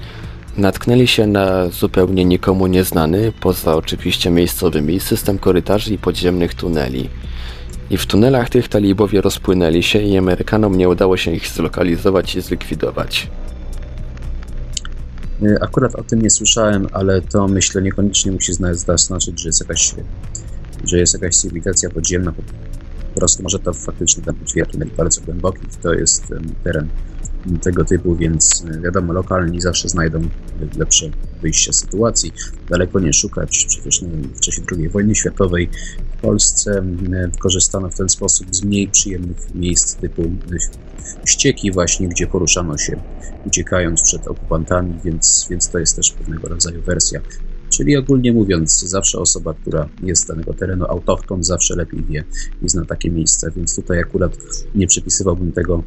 natknęli się na zupełnie nikomu nieznany, poza oczywiście miejscowymi, system korytarzy i podziemnych tuneli. I w tunelach tych talibowie rozpłynęli się i Amerykanom nie udało się ich zlokalizować i zlikwidować. Y, Akurat o tym nie słyszałem, ale to myślę niekoniecznie musi zna- zaznaczyć, że jest jakaś, że jest jakaś cywilizacja podziemna. Prostu może to faktycznie tam drzwi tuneli bardzo głębokich, to jest teren tego typu, więc y, wiadomo, lokalni zawsze znajdą lepsze wyjście z sytuacji. Daleko nie szukać, przecież w czasie II wojny światowej w Polsce korzystano w ten sposób z mniej przyjemnych miejsc typu y, ścieki właśnie, gdzie poruszano się uciekając przed okupantami, więc, więc to jest też pewnego rodzaju wersja. Czyli ogólnie mówiąc, zawsze osoba, która jest z danego terenu autochton, zawsze lepiej wie i zna takie miejsca, więc tutaj akurat nie przypisywałbym tego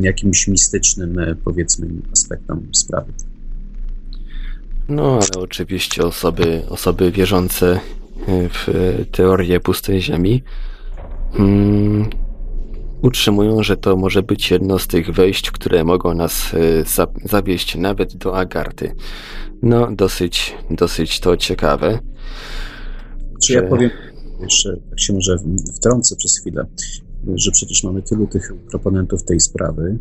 jakimś mistycznym, e, powiedzmy, aspektom sprawy. No, ale oczywiście osoby, osoby wierzące y, w y, teorię pustej ziemi mm, utrzymują, że to może być jedno z tych wejść, które mogą nas y, za, zawieść nawet do Agarty. No, dosyć, dosyć to ciekawe. Czy ja powiem jeszcze, tak się może wtrącę przez chwilę, że przecież mamy tylu tych proponentów tej sprawy,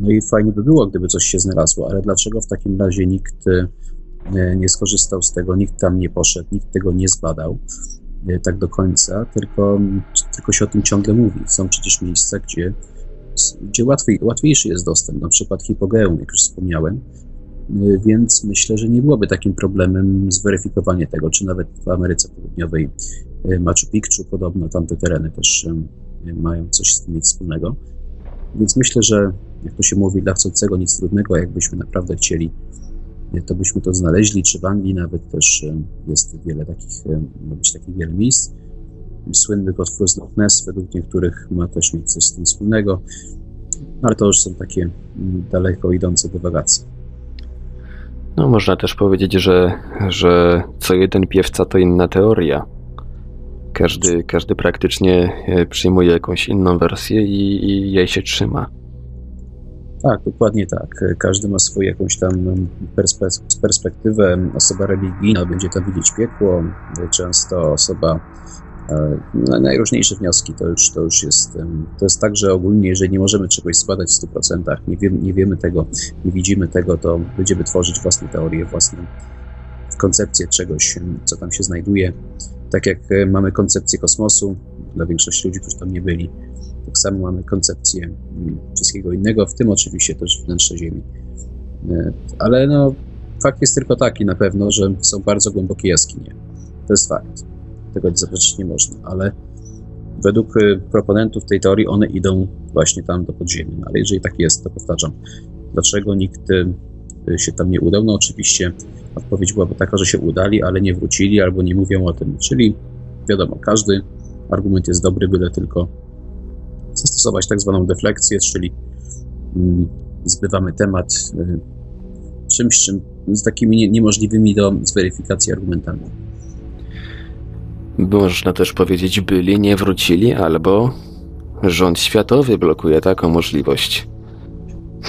no i fajnie by było, gdyby coś się znalazło, ale dlaczego w takim razie nikt e, nie skorzystał z tego, nikt tam nie poszedł, nikt tego nie zbadał e, tak do końca, tylko, tylko się o tym ciągle mówi. Są przecież miejsca, gdzie, gdzie łatwiej, łatwiejszy jest dostęp, na przykład hipogeum, jak już wspomniałem, Y, więc myślę, że nie byłoby takim problemem zweryfikowanie tego, czy nawet w Ameryce Południowej y, Machu Picchu podobno tamte tereny też mają coś z tym wspólnego. Więc myślę, że jak to się mówi, dla chcącego nic trudnego, jakbyśmy naprawdę chcieli, to byśmy to znaleźli, czy w Anglii nawet też y, jest wiele takich, y, ma być takich wiele miejsc. Słynny otwór z Loch Ness według niektórych ma też mieć coś z tym wspólnego, ale to już są takie mm, daleko idące dywagacje. No, można też powiedzieć, że, że co jeden piewca to inna teoria. Każdy, każdy praktycznie e, przyjmuje jakąś inną wersję i, i jej się trzyma. Tak, dokładnie tak. Każdy ma swoją jakąś tam perspe- perspektywę. Osoba religijna będzie tam widzieć piekło, często osoba no, najróżniejsze wnioski to już, to już jest, to jest tak, że ogólnie, jeżeli nie możemy czegoś składać w 100%, nie, wie, nie wiemy tego, nie widzimy tego, to będziemy tworzyć własne teorie, własne koncepcje czegoś, co tam się znajduje. Tak jak e, mamy koncepcję kosmosu, dla większości ludzi, którzy tam nie byli, tak samo mamy koncepcję mm, wszystkiego innego, w tym oczywiście też wnętrze Ziemi. E, ale no, fakt jest tylko taki na pewno, że są bardzo głębokie jaskinie. To jest fakt. Tego zaprzeczyć nie można, ale według e, proponentów tej teorii one idą właśnie tam do podziemi. No, ale jeżeli tak jest, to powtarzam, dlaczego nikt się tam nie udał? No oczywiście odpowiedź byłaby taka, że się udali, ale nie wrócili albo nie mówią o tym. Czyli wiadomo, każdy argument jest dobry, byle tylko zastosować tak zwaną defleksję, czyli mm, zbywamy temat y, czymś, czym z takimi niemożliwymi do zweryfikacji argumentami. Można też powiedzieć, byli, nie wrócili, albo rząd światowy blokuje taką możliwość.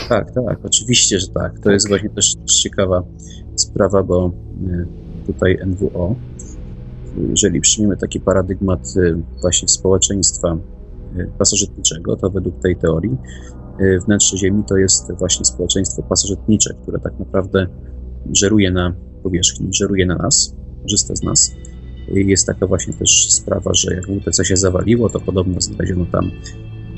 Tak, tak, oczywiście, że tak. To jest właśnie też ciekawa sprawa, bo e, tutaj NWO, jeżeli przyjmiemy taki paradygmat e, właśnie społeczeństwa pasożytniczego, to według tej teorii wnętrze Ziemi to jest właśnie społeczeństwo pasożytnicze, które tak naprawdę żeruje na powierzchni, żeruje na nas, korzysta z nas. Jest taka właśnie też sprawa, że jak WTC się zawaliło, to podobno znaleziono tam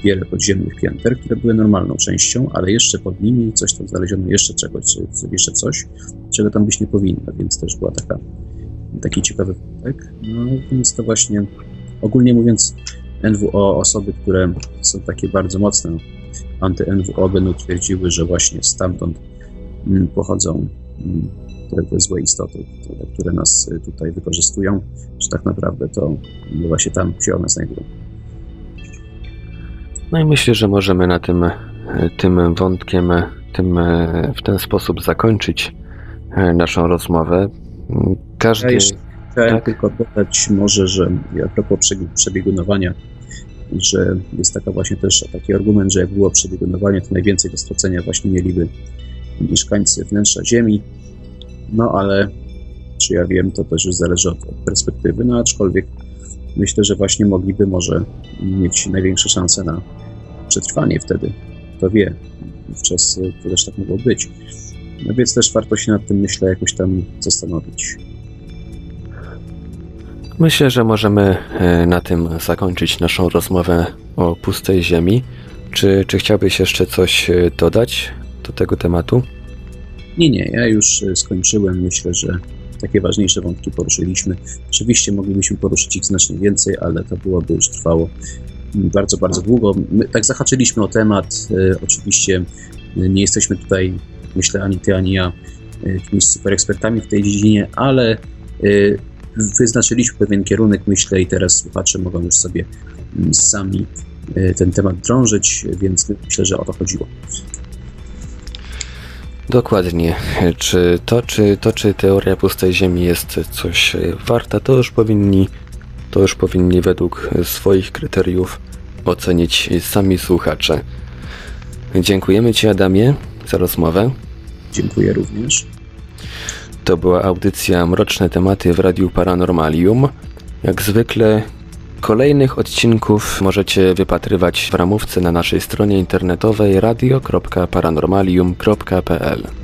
wiele podziemnych pięter, które były normalną częścią, ale jeszcze pod nimi coś tam znaleziono, jeszcze czegoś, jeszcze coś, czego tam być nie powinno, więc też była taka, taki ciekawy wątek. No więc to właśnie, ogólnie mówiąc, NWO, osoby, które są takie bardzo mocne anty-NWO będą twierdziły, że właśnie stamtąd mm, pochodzą mm, te, te złe istoty, które nas tutaj wykorzystują, że tak naprawdę to właśnie tam się one znajdują. No i myślę, że możemy na tym, tym wątkiem tym, w ten sposób zakończyć naszą rozmowę. Każdy. Ja chciałem tak? tylko dodać może, że a propos przebiegunowania, że jest taka właśnie też taki argument, że jak było przebiegunowanie, to najwięcej do stracenia właśnie mieliby mieszkańcy wnętrza Ziemi. No ale czy ja wiem, to też już zależy od perspektywy, no aczkolwiek myślę, że właśnie mogliby może mieć największe szanse na przetrwanie wtedy. Kto wie, wówczas to też tak mogło być. No więc też warto się nad tym, myślę, jakoś tam zastanowić. Myślę, że możemy e, na tym zakończyć naszą rozmowę o pustej ziemi. Czy, czy chciałbyś jeszcze coś e, dodać do tego tematu? Nie, nie, ja już e, skończyłem. Myślę, że takie ważniejsze wątki poruszyliśmy. Oczywiście moglibyśmy poruszyć ich znacznie więcej, ale to byłoby już trwało bardzo, bardzo długo. My tak zahaczyliśmy o temat. Oczywiście nie jesteśmy tutaj, myślę, ani ty, ani ja jakimiś super ekspertami w tej dziedzinie, ale wyznaczyliśmy pewien kierunek, myślę, i teraz słuchacze mogą już sobie mm, sami ten temat drążyć, więc myślę, że o to chodziło. Dokładnie. Czy to, czy to, czy teoria pustej Ziemi jest coś warta, to już powinni, to już powinni według swoich kryteriów ocenić sami słuchacze. Dziękujemy Ci, Adamie, za rozmowę. Dziękuję również. To była audycja Mroczne Tematy w Radiu Paranormalium. Jak zwykle Kolejnych odcinków możecie wypatrywać w ramówce na naszej stronie internetowej radio.paranormalium.pl.